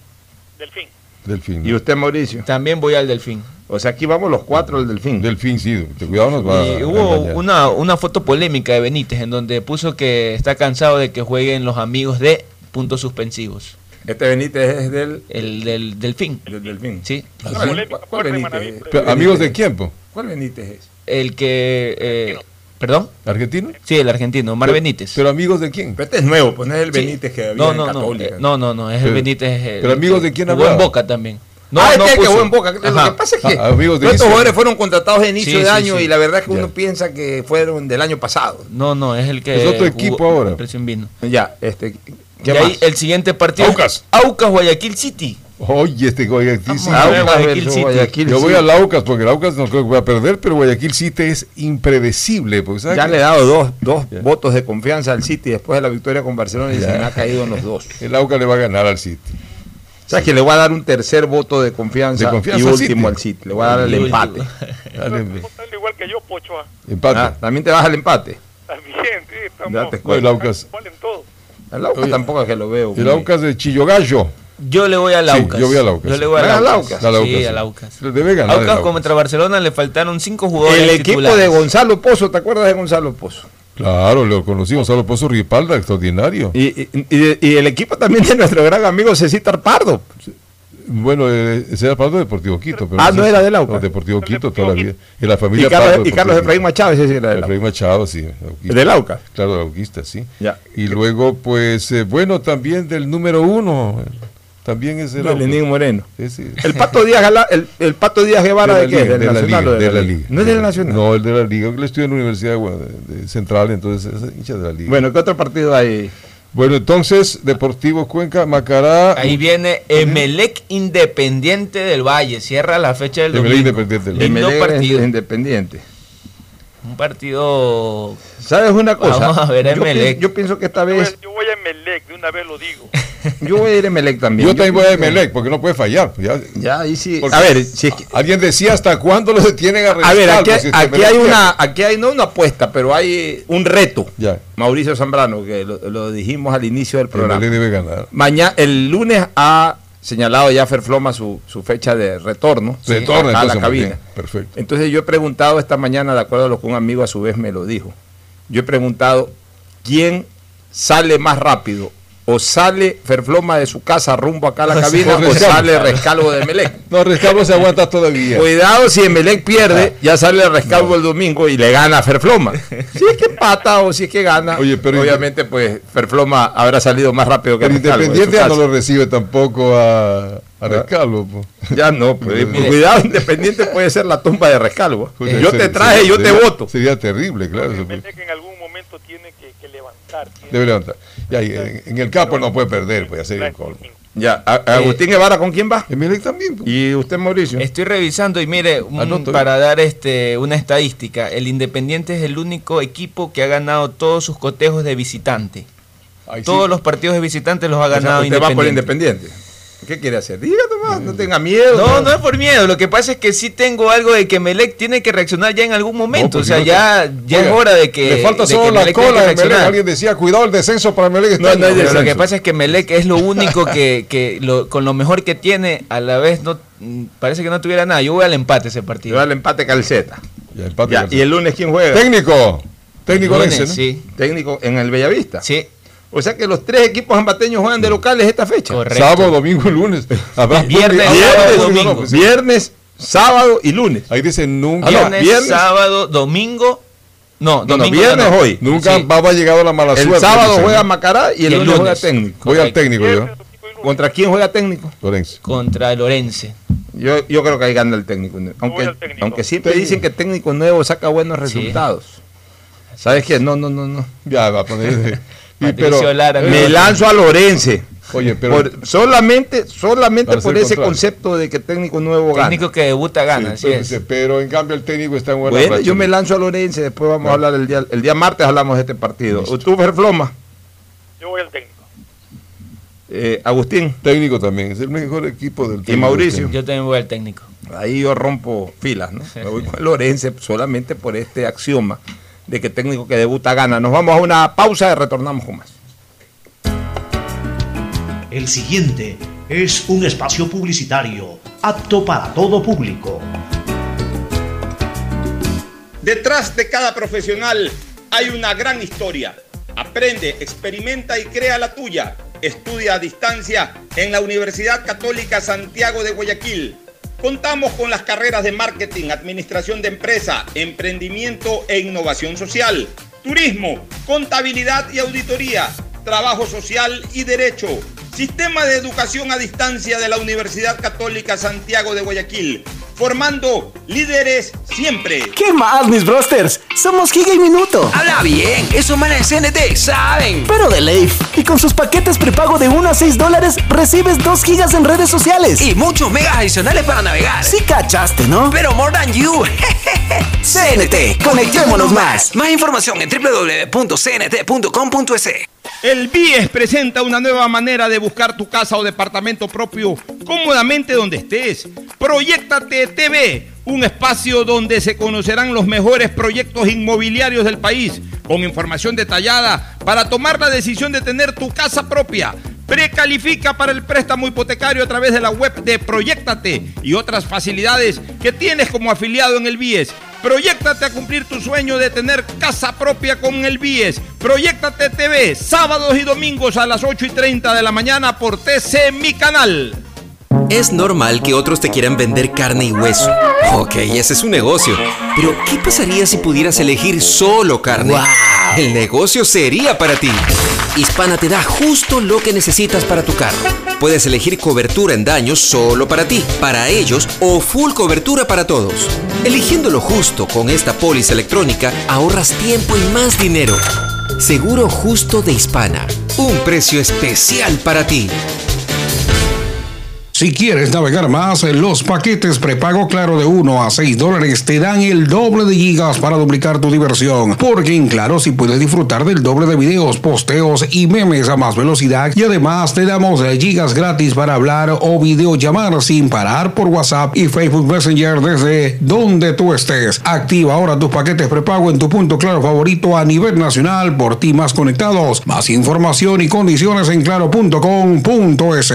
Delfín. Delfín. Y usted, Mauricio. También voy al Delfín. O sea, aquí vamos los cuatro del Delfín. Delfín, sí, cuidado nos va Y a hubo una, una foto polémica de Benítez en donde puso que está cansado de que jueguen los amigos de puntos suspensivos. Este Benítez es del, El del Delfín. del Delfín. Sí. ¿Cuál, Polémica cuál fuerte en Benítez? Manaví, es? pero- Pero, ¿Amigos de quién? po? ¿Cuál Benítez es? El que... eh, ¿Perdón? ¿Argentino? Sí, el argentino, Omar Pero- Benítez. ¿Pero amigos de quién? Pero este es nuevo, pues no es el Sí. Benítez que había No, en no, no, Católica. eh, no, no, no, es el Benítez. pero amigos de quién jugó en hablaba? Boca también. No, ah, no este que puso. jugó en Boca. Lo Ajá. que pasa es que Ah, amigos estos jugadores fueron contratados de inicio Sí, de año sí. y la verdad es que Ya. uno piensa que fueron del año pasado. No, no, es el que. Es otro jugó- equipo ahora. recién vino. Ya, este. Y ¿Qué ahí el siguiente partido. Aucas. Aucas Guayaquil City. Oye, este Guayaquil City. Aucas Guayaquil City. Guayaquil Yo voy al Aucas porque el Aucas no creo que voy a perder, pero Guayaquil City es impredecible. Porque, ¿sabes Ya le he dado dos, dos votos de confianza al City después de la victoria con Barcelona y Ya. se me ha caído en los dos. El Aucas le va a ganar al City. ¿Sabes que le voy a dar un tercer voto de confianza, De confianza y último al City? Le voy a dar el empate. igual que yo, Pocho. ah. empate. Ah, También te vas al empate. También, sí, Ya estamos te No, el. Aucas. El Aucas Oye, tampoco es que lo veo. el Aucas de Chillogallo. Yo le voy al Sí, Aucas. yo voy al Aucas. Yo le voy al ¿Vas al Aucas. Al Aucas, Sí, sí. al Aucas. Debe ganar. el Aucas Aucas. contra Barcelona le faltaron cinco jugadores. El equipo titulares. de Gonzalo Pozo, ¿te acuerdas de Gonzalo Pozo? Claro, lo conocimos, solo Pozo Ripalda, extraordinario. Y, y- y- y el equipo también de nuestro gran amigo Cecita Pardo. Bueno, eh, era Pardo de Deportivo Quito. Pero Ah, no era del Aucas. no, Deportivo Quito toda la vida. Y la Y familia Carlos, Pardo. y Carlos Efraín Machado, ese sí era del Aucas. Efraín Machado, sí. auquista. ¿Del Aucas? Claro, auquista, sí. Ya. Y luego, pues, eh, bueno, también del número uno. También es el De. Lenín Moreno. Sí, sí. El Pato Díaz, Gala- el, el Pato Díaz Guevara de, qué? liga, ¿Del de la Nacional liga, o de, de la liga. ¿No es del Nacional? No, el de la liga. Él estudia en la Universidad de, Central, entonces es hincha de la liga. Bueno, ¿qué otro partido hay? Bueno, entonces, Deportivo Cuenca, Macará. Ahí viene Emelec Independiente del Valle. Cierra la fecha del Emelec domingo. Independiente del El Lindo Melec es partido. independiente. Un partido. ¿Sabes una cosa? Vamos a ver a yo, Emelec. pi- yo pienso que esta Yo vez yo voy a Melec, de una vez lo digo. Yo voy a ir a Emelec también. Yo también voy a que- Emelec, porque no puede fallar. Ya, Ya, ahí sí. Porque- A ver, si es que- Alguien decía hasta cuándo lo detienen a a ver, aquí, si aquí hay una, aquí hay no una apuesta, pero hay un reto. Ya, Mauricio Zambrano, que lo, lo dijimos al inicio del programa. Debe ganar. Mañana, el lunes ha señalado ya Ferfloma su, su fecha de retorno. Retorna acá a la cabina. bien, Perfecto. Entonces yo he preguntado esta mañana, de acuerdo a lo que un amigo a su vez me lo dijo, yo he preguntado quién sale más rápido, o sale Ferfloma de su casa rumbo acá a la cabina, o Rescalvo. sale Rescalvo de Melec. No, Rescalvo se aguanta todavía. Cuidado si Emelec pierde, ya sale el Rescalvo el domingo y le gana a Ferfloma. Si es que empata o si es que gana, Oye, pero- obviamente pues Ferfloma habrá salido más rápido que Pero Rescalvo. Independiente ya no lo recibe tampoco a, a Rescalvo. po. Ya no, pues, Mire. cuidado, Independiente puede ser la tumba de Rescalvo. Yo sería- te traje, yo te sería- voto. Sería terrible, claro. eso, Melec en algún momento tiene que, que levantar. tiene- Debe levantar. Ya, en, en el campo no puede perder, puede hacer el gol. Ya, a- a Agustín Guevara, ¿con quién va? Emelec también. po. ¿Y usted, Mauricio? Estoy revisando y mire, un- Anoto. para dar este una estadística, el Independiente es el único equipo que ha ganado todos sus cotejos de visitante. Sí. Todos los partidos de visitante los ha O sea, ganado usted va por Independiente. Independiente. ¿Qué quiere hacer? Diga nomás, no tenga miedo. No, no es por miedo. Lo que pasa es que sí tengo algo de que Melec tiene que reaccionar ya en algún momento. No, o sea, ya, no te- ya es Oiga, hora de que. Le falta solo que la Melec cola de reaccionar. Alguien decía, cuidado el descenso para Emelec. este No, año. no hay Pero lo que pasa es que Melec es lo único que, que lo- con lo mejor que tiene, a la vez no mm, parece que no tuviera nada. Yo voy al empate ese partido. va el empate calceta. Ya, empate Ya, con- ¿Y el lunes quién juega? Técnico. Técnico Lunes. Sí, Técnico en el Bellavista. sí, O sea que los tres equipos ambateños juegan de locales esta fecha. correcto. Sábado, domingo y lunes. Viernes, sábado, Viernes, domingo. no. Viernes, sábado y lunes. Ahí dice nunca. Viernes, viernes. sábado, domingo. No, No, no, domingo viernes no, no. hoy. Nunca Sí. va a llegar la mala El suerte. sábado dicen, juega. Macará y el, Y el lunes, juega técnico. Voy al Correcto. técnico yo. ¿Contra quién juega técnico? Lorenzo. Contra el Orense. Yo, yo creo que ahí gana el técnico. nuevo. Aunque, técnico. aunque siempre dicen que técnico nuevo saca buenos resultados. ¿Sabes qué? No, no, no, no. Ya va a poner. Y, Patricio Lara, eh, Me lanzo a Lorense. Oye, pero. Por- solamente solamente por ese contrario. concepto de que técnico nuevo gana. Técnico que debuta gana, sí, así es. pero en cambio el técnico está en buena Bueno, racha. yo me lanzo a Lorense, después vamos a hablar el día, el día martes hablamos de este partido. Listo. Tú, Ferfloma, Yo voy al técnico. eh, Agustín Técnico también. Es el mejor equipo del técnico. Mauricio. Yo también voy al técnico. ahí yo rompo filas, ¿no? Me voy con Lorense solamente por este axioma de que técnico que debuta gana. Nos vamos a una pausa y retornamos con más. El siguiente es un espacio publicitario apto para todo público. Detrás de cada profesional hay una gran historia. Aprende, experimenta y crea la tuya. Estudia a distancia en la Universidad Católica Santiago de Guayaquil. Contamos con las carreras de marketing, administración de empresa, emprendimiento e innovación social, turismo, contabilidad y auditoría, trabajo social y derecho. Sistema de Educación a Distancia de la Universidad Católica Santiago de Guayaquil formando líderes siempre. ¿Qué más, mis brosters? Somos Giga y Minuto. Habla bien, esos manes de CNT saben. Pero de Leif. Y con sus paquetes prepago de 1 a 6 dólares, recibes 2 gigas en redes sociales. Y muchos megas adicionales para navegar. Sí cachaste, ¿no? Pero more than you. CNT, conectémonos más. Más información en www.cnt.com.es. El BIES presenta una nueva manera de buscar tu casa o departamento propio cómodamente donde estés. Proyectate TV, un espacio donde se conocerán los mejores proyectos inmobiliarios del país, con información detallada para tomar la decisión de tener tu casa propia. Precalifica para el préstamo hipotecario a través de la web de Proyectate y otras facilidades que tienes como afiliado en el BIES. Proyectate a cumplir tu sueño de tener casa propia con el BIES. Proyectate TV, sábados y domingos a las 8 y 30 de la mañana por TC Mi Canal. Es normal que otros te quieran vender carne y hueso. Ok, ese es un negocio. Pero, ¿qué pasaría si pudieras elegir solo carne? El negocio sería para ti. Hispana te da justo lo que necesitas para tu carro. Puedes elegir cobertura en daños solo para ti, para ellos o full cobertura para todos. Eligiendo lo justo con esta póliza electrónica, ahorras tiempo y más dinero. Seguro justo de Hispana. Un precio especial para ti. Si quieres navegar más, los paquetes prepago Claro de 1 a 6 dólares te dan el doble de gigas para duplicar tu diversión. Porque en Claro sí puedes disfrutar del doble de videos, posteos y memes a más velocidad. Y además te damos gigas gratis para hablar o videollamar sin parar por WhatsApp y Facebook Messenger desde donde tú estés. Activa ahora tus paquetes prepago en tu punto Claro favorito a nivel nacional por ti más conectados. Más información y condiciones en claro.com.es.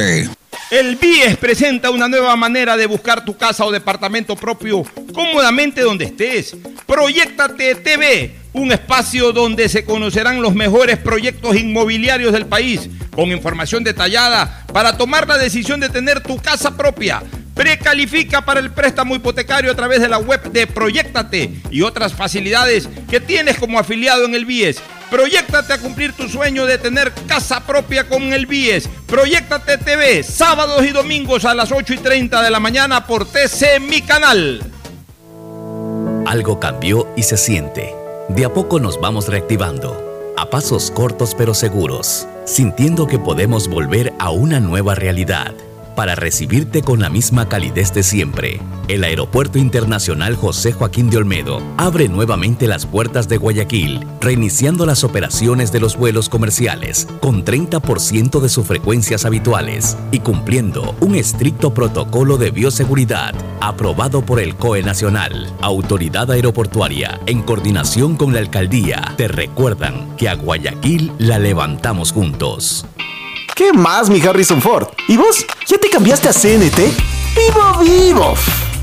El BIES presenta una nueva manera de buscar tu casa o departamento propio cómodamente donde estés. Proyectate TV, un espacio donde se conocerán los mejores proyectos inmobiliarios del país, con información detallada para tomar la decisión de tener tu casa propia. Precalifica para el préstamo hipotecario a través de la web de Proyectate y otras facilidades que tienes como afiliado en el BIES. Proyectate a cumplir tu sueño de tener casa propia con el BIES. Proyectate TV, sábados y domingos a las 8 y 30 de la mañana por TC Mi Canal. Algo cambió y se siente. De a poco nos vamos reactivando, a pasos cortos pero seguros, sintiendo que podemos volver a una nueva realidad para recibirte con la misma calidez de siempre. El Aeropuerto Internacional José Joaquín de Olmedo abre nuevamente las puertas de Guayaquil, reiniciando las operaciones de los vuelos comerciales con 30% de sus frecuencias habituales y cumpliendo un estricto protocolo de bioseguridad aprobado por el COE Nacional. Autoridad Aeroportuaria, en coordinación con la Alcaldía, te recuerdan que a Guayaquil la levantamos juntos. ¿Qué más, mi Harrison Ford? ¿Y vos? ¿Ya te cambiaste a CNT? ¡Vivo, vivo!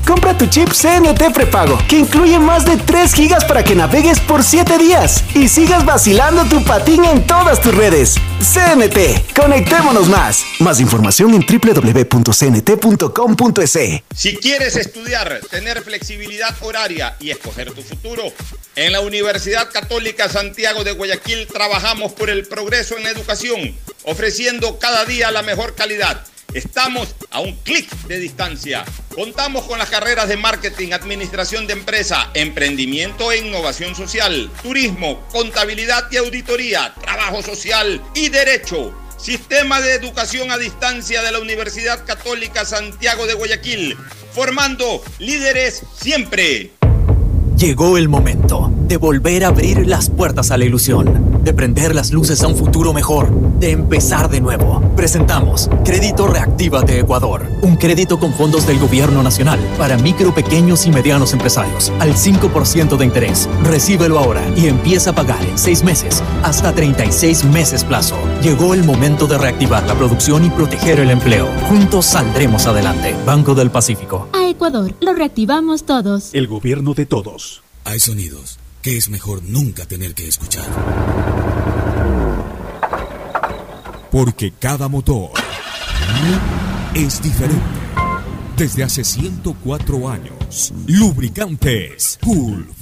Compra tu chip CNT prepago, que incluye más de 3 gigas para que navegues por 7 días y sigas vacilando tu patín en todas tus redes. CNT, conectémonos más. Más información en www.cnt.com.es. Si quieres estudiar, tener flexibilidad horaria y escoger tu futuro, en la Universidad Católica Santiago de Guayaquil trabajamos por el progreso en la educación, ofreciendo cada día la mejor calidad. Estamos a un clic de distancia. Contamos con las carreras de marketing, administración de empresa, emprendimiento e innovación social, turismo, contabilidad y auditoría, trabajo social y derecho. Sistema de Educación a Distancia de la Universidad Católica Santiago de Guayaquil, formando líderes siempre. Llegó el momento de volver a abrir las puertas a la ilusión, de prender las luces a un futuro mejor, de empezar de nuevo. Presentamos Crédito Reactiva de Ecuador, un crédito con fondos del gobierno nacional para micro, pequeños y medianos empresarios, al 5% de interés. Recíbelo ahora y empieza a pagar en 6 meses, hasta 36 meses plazo. Llegó el momento de reactivar la producción y proteger el empleo. Juntos saldremos adelante. Banco del Pacífico. A Ecuador, lo reactivamos todos. El gobierno de todos. Hay sonidos que es mejor nunca tener que escuchar. Porque cada motor es diferente. Desde hace 104 años, Lubricantes Gulf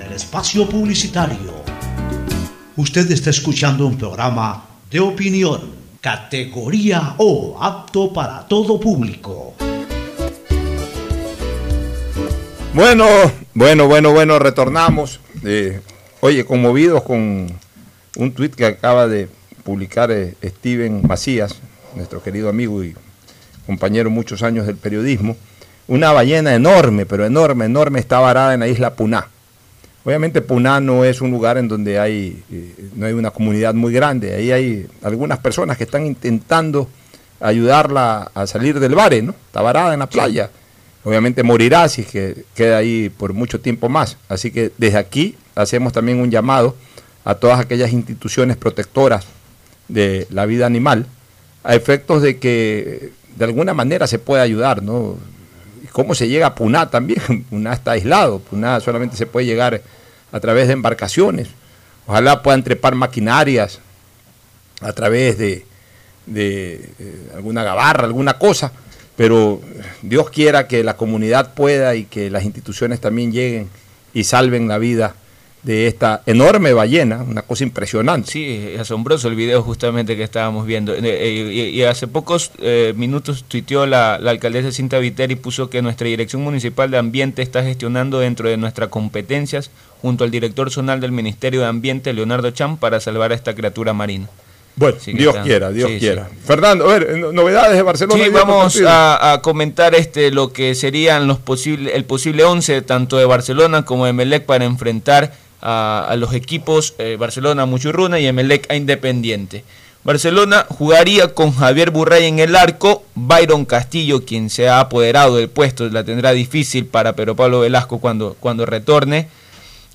espacio publicitario. Usted está escuchando un programa de opinión, categoría O, apto para todo público. Bueno, bueno, bueno, bueno, retornamos. Eh, oye, conmovidos con un tuit que acaba de publicar eh, Steven Macías, nuestro querido amigo y compañero muchos años del periodismo. Una ballena enorme, pero enorme, enorme, está varada en la isla Puná. Obviamente Puná no es un lugar en donde hay, eh, no hay una comunidad muy grande. Ahí hay algunas personas que están intentando ayudarla a salir del bare, ¿no? Está varada en la playa obviamente morirá si es que queda ahí por mucho tiempo más. Así que desde aquí hacemos también un llamado a todas aquellas instituciones protectoras de la vida animal, a efectos de que de alguna manera se pueda ayudar, ¿no? ¿Cómo se llega a Puná también? Puná está aislado, Puná solamente se puede llegar a través de embarcaciones. Ojalá puedan trepar maquinarias a través de, eh, alguna gabarra, alguna cosa, pero Dios quiera que la comunidad pueda y que las instituciones también lleguen y salven la vida de esta enorme ballena, una cosa impresionante. Sí, es asombroso el video justamente que estábamos viendo. Eh, eh, y, hace pocos eh, minutos tuiteó la, la, alcaldesa Cinta Viter y puso que nuestra Dirección Municipal de Ambiente está gestionando dentro de nuestras competencias junto al director zonal del Ministerio de Ambiente, Leonardo Cham, para salvar a esta criatura marina. Bueno, Dios quiera, Dios quiera. Fernando, a ver, novedades de Barcelona. Sí, vamos a, comentar este lo que serían los posibles el posible 11 tanto de Barcelona como de Melec para enfrentar a, los equipos eh, Barcelona Muchurruna y Emelec a Independiente. Barcelona jugaría con Javier Burray en el arco, Byron Castillo, quien se ha apoderado del puesto, la tendrá difícil para Pero Pablo Velasco cuando, cuando retorne.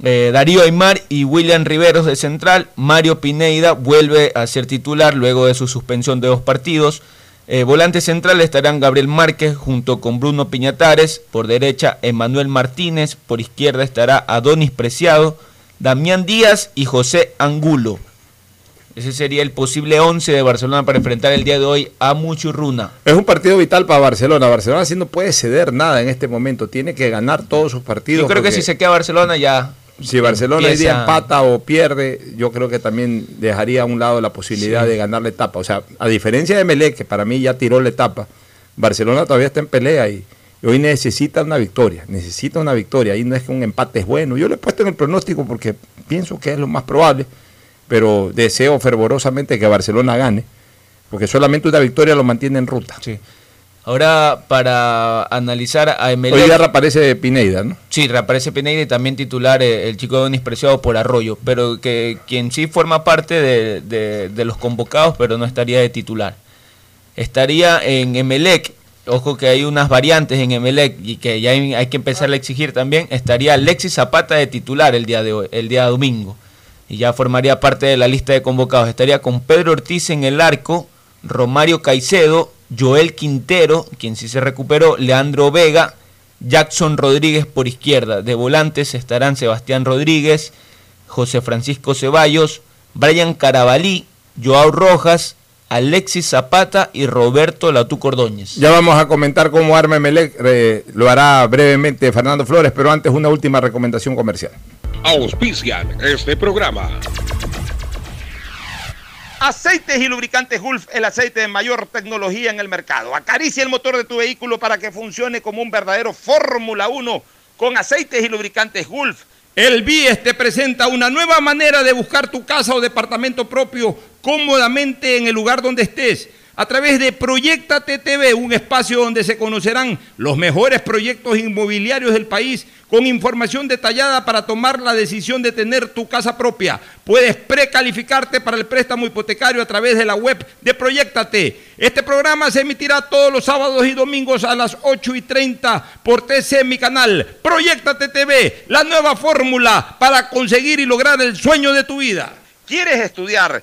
Eh, Darío Aymar y William Riveros de central. Mario Pineida vuelve a ser titular luego de su suspensión de dos partidos. Eh, volante central estarán Gabriel Márquez junto con Bruno Piñatares. Por derecha, Emanuel Martínez. Por izquierda estará Adonis Preciado, Damián Díaz y José Angulo. Ese sería el posible 11 de Barcelona para enfrentar el día de hoy a Muchurruna. Es un partido vital para Barcelona. Barcelona sí no puede ceder nada en este momento. Tiene que ganar todos sus partidos. Yo creo que si se queda Barcelona ya si Barcelona hoy día empata o pierde, yo creo que también dejaría a un lado la posibilidad de ganar la etapa. O sea, a diferencia de Melec, que para mí ya tiró la etapa, Barcelona todavía está en pelea y, hoy necesita una victoria. Necesita una victoria. Ahí no es que un empate es bueno. Yo le he puesto en el pronóstico porque pienso que es lo más probable, pero deseo fervorosamente que Barcelona gane, porque solamente una victoria lo mantiene en ruta. Sí. Ahora, para analizar a Emelec... Hoy ya reaparece Pineida, ¿no? Sí, reaparece Pineida y también titular eh, el chico Donis Preciado por Arroyo, pero que quien sí forma parte de, los convocados, pero no estaría de titular. Estaría en Emelec, ojo que hay unas variantes en Emelec y que ya hay, que empezar a exigir también, estaría Alexis Zapata de titular el día de el día domingo, y ya formaría parte de la lista de convocados. Estaría con Pedro Ortiz en el arco, Romario Caicedo, Joel Quintero, quien sí se recuperó, Leandro Vega, Jackson Rodríguez por izquierda. De volantes estarán Sebastián Rodríguez, José Francisco Ceballos, Brian Carabalí, Joao Rojas, Alexis Zapata y Roberto Latú Cordóñez. Ya vamos a comentar cómo arma Melec, eh, lo hará brevemente Fernando Flores, pero antes una última recomendación comercial. Auspician este programa. Aceites y lubricantes Gulf, el aceite de mayor tecnología en el mercado. Acaricia el motor de tu vehículo para que funcione como un verdadero Fórmula 1 con aceites y lubricantes Gulf. El BIES te presenta una nueva manera de buscar tu casa o departamento propio cómodamente en el lugar donde estés. A través de Proyectate TV, un espacio donde se conocerán los mejores proyectos inmobiliarios del país con información detallada para tomar la decisión de tener tu casa propia. Puedes precalificarte para el préstamo hipotecario a través de la web de Proyectate. Este programa se emitirá todos los sábados y domingos a las 8 y 30 por TC Mi Canal. Proyectate TV, la nueva fórmula para conseguir y lograr el sueño de tu vida. ¿Quieres estudiar,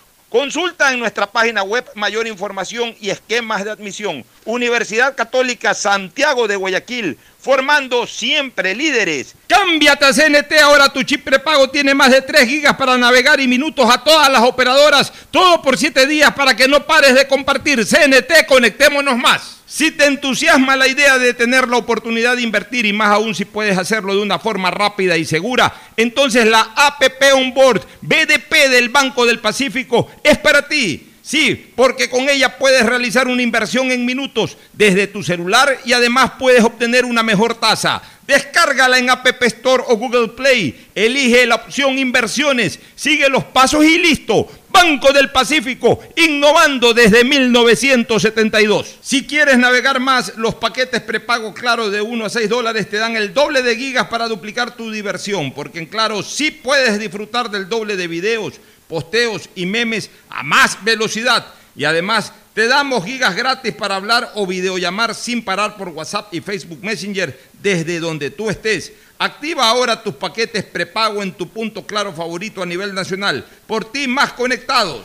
Consulta en nuestra página web mayor información y esquemas de admisión. Universidad Católica Santiago de Guayaquil, formando siempre líderes. Cámbiate a CNT, ahora tu chip prepago tiene más de 3 gigas para navegar y minutos a todas las operadoras, todo por 7 días para que no pares de compartir. CNT, conectémonos más. Si te entusiasma la idea de tener la oportunidad de invertir y más aún si puedes hacerlo de una forma rápida y segura, entonces la APP Onboard BDP del Banco del Pacífico es para ti. Sí, porque con ella puedes realizar una inversión en minutos desde tu celular y además puedes obtener una mejor tasa. Descárgala en App Store o Google Play. Elige la opción inversiones, sigue los pasos y listo. Banco del Pacífico, innovando desde 1972. Si quieres navegar más, los paquetes prepago Claro de 1 a 6 dólares te dan el doble de gigas para duplicar tu diversión, porque en Claro sí puedes disfrutar del doble de videos, posteos y memes a más velocidad. Y además te damos gigas gratis para hablar o videollamar sin parar por WhatsApp y Facebook Messenger desde donde tú estés. Activa ahora tus paquetes prepago en tu punto claro favorito a nivel nacional. Por ti más conectados.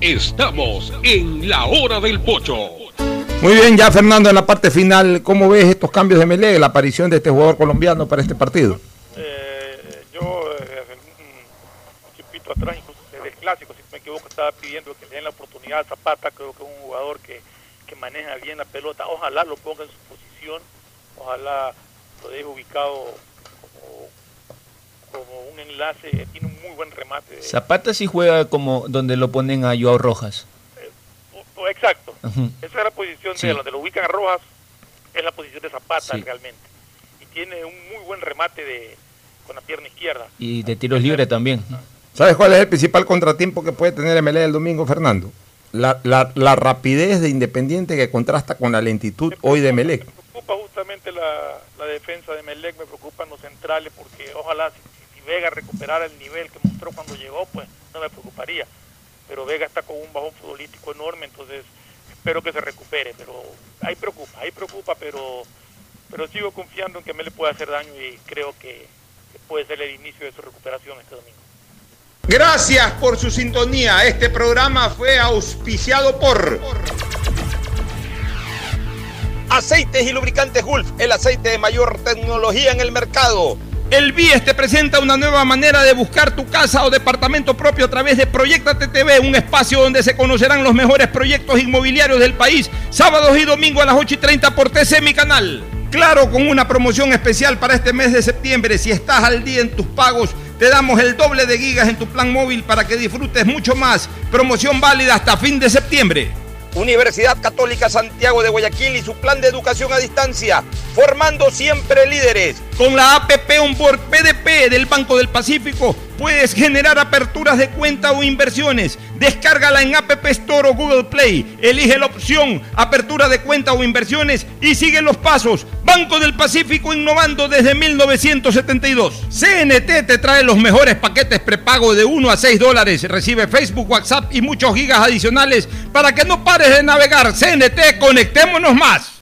Estamos en la hora del pocho. Muy bien, ya Fernando, en la parte final, ¿cómo ves estos cambios de Melé, la aparición de este jugador colombiano para este partido? Eh, yo, eh, un tiempito atrás, incluso desde el clásico, si no me equivoco, estaba pidiendo que le den la oportunidad a Zapata, creo que es un jugador que, que maneja bien la pelota, ojalá lo ponga en su posición, ojalá lo deje ubicado como, como un enlace, tiene un muy buen remate. Zapata sí juega como donde lo ponen a Joao Rojas. O exacto, esa es la posición Sí. de donde lo ubican a Rojas, es la posición de Zapata Sí. realmente. Y tiene un muy buen remate de con la pierna izquierda. Y de tiros libres también. ¿Sabes cuál es el principal contratiempo que puede tener Melé el domingo, Fernando? La, la- la rapidez de Independiente que contrasta con la lentitud hoy de Melec. Me preocupa justamente la, la defensa de Melec, me preocupan los centrales, porque ojalá si, si- si Vega recuperara el nivel que mostró cuando llegó, pues no me preocuparía. Pero Vega está con un bajón futbolístico enorme, entonces espero que se recupere. Pero ahí preocupa, ahí preocupa, pero, pero sigo confiando en que Melec puede hacer daño y creo que, que puede ser el inicio de su recuperación este domingo. Gracias por su sintonía. Este programa fue auspiciado por Aceites y Lubricantes Gulf, el aceite de mayor tecnología en el mercado. El BIES te presenta una nueva manera de buscar tu casa o departamento propio a través de Proyectate TV, un espacio donde se conocerán los mejores proyectos inmobiliarios del país, sábados y domingos a las 8 y 30 por TC Mi Canal. Claro, con una promoción especial para este mes de septiembre, si estás al día en tus pagos, te damos el doble de gigas en tu plan móvil para que disfrutes mucho más. Promoción válida hasta fin de septiembre. Universidad Católica Santiago de Guayaquil y su plan de educación a distancia, formando siempre líderes. Con la APP Onboard PDP del Banco del Pacífico, puedes generar aperturas de cuenta o inversiones. Descárgala en App Store o Google Play. Elige la opción apertura de cuenta o inversiones y sigue los pasos. Banco del Pacífico innovando desde 1972. CNT te trae los mejores paquetes prepago de 1 a 6 dólares. Recibe Facebook, WhatsApp y muchos gigas adicionales para que no pares de navegar. CNT, conectémonos más.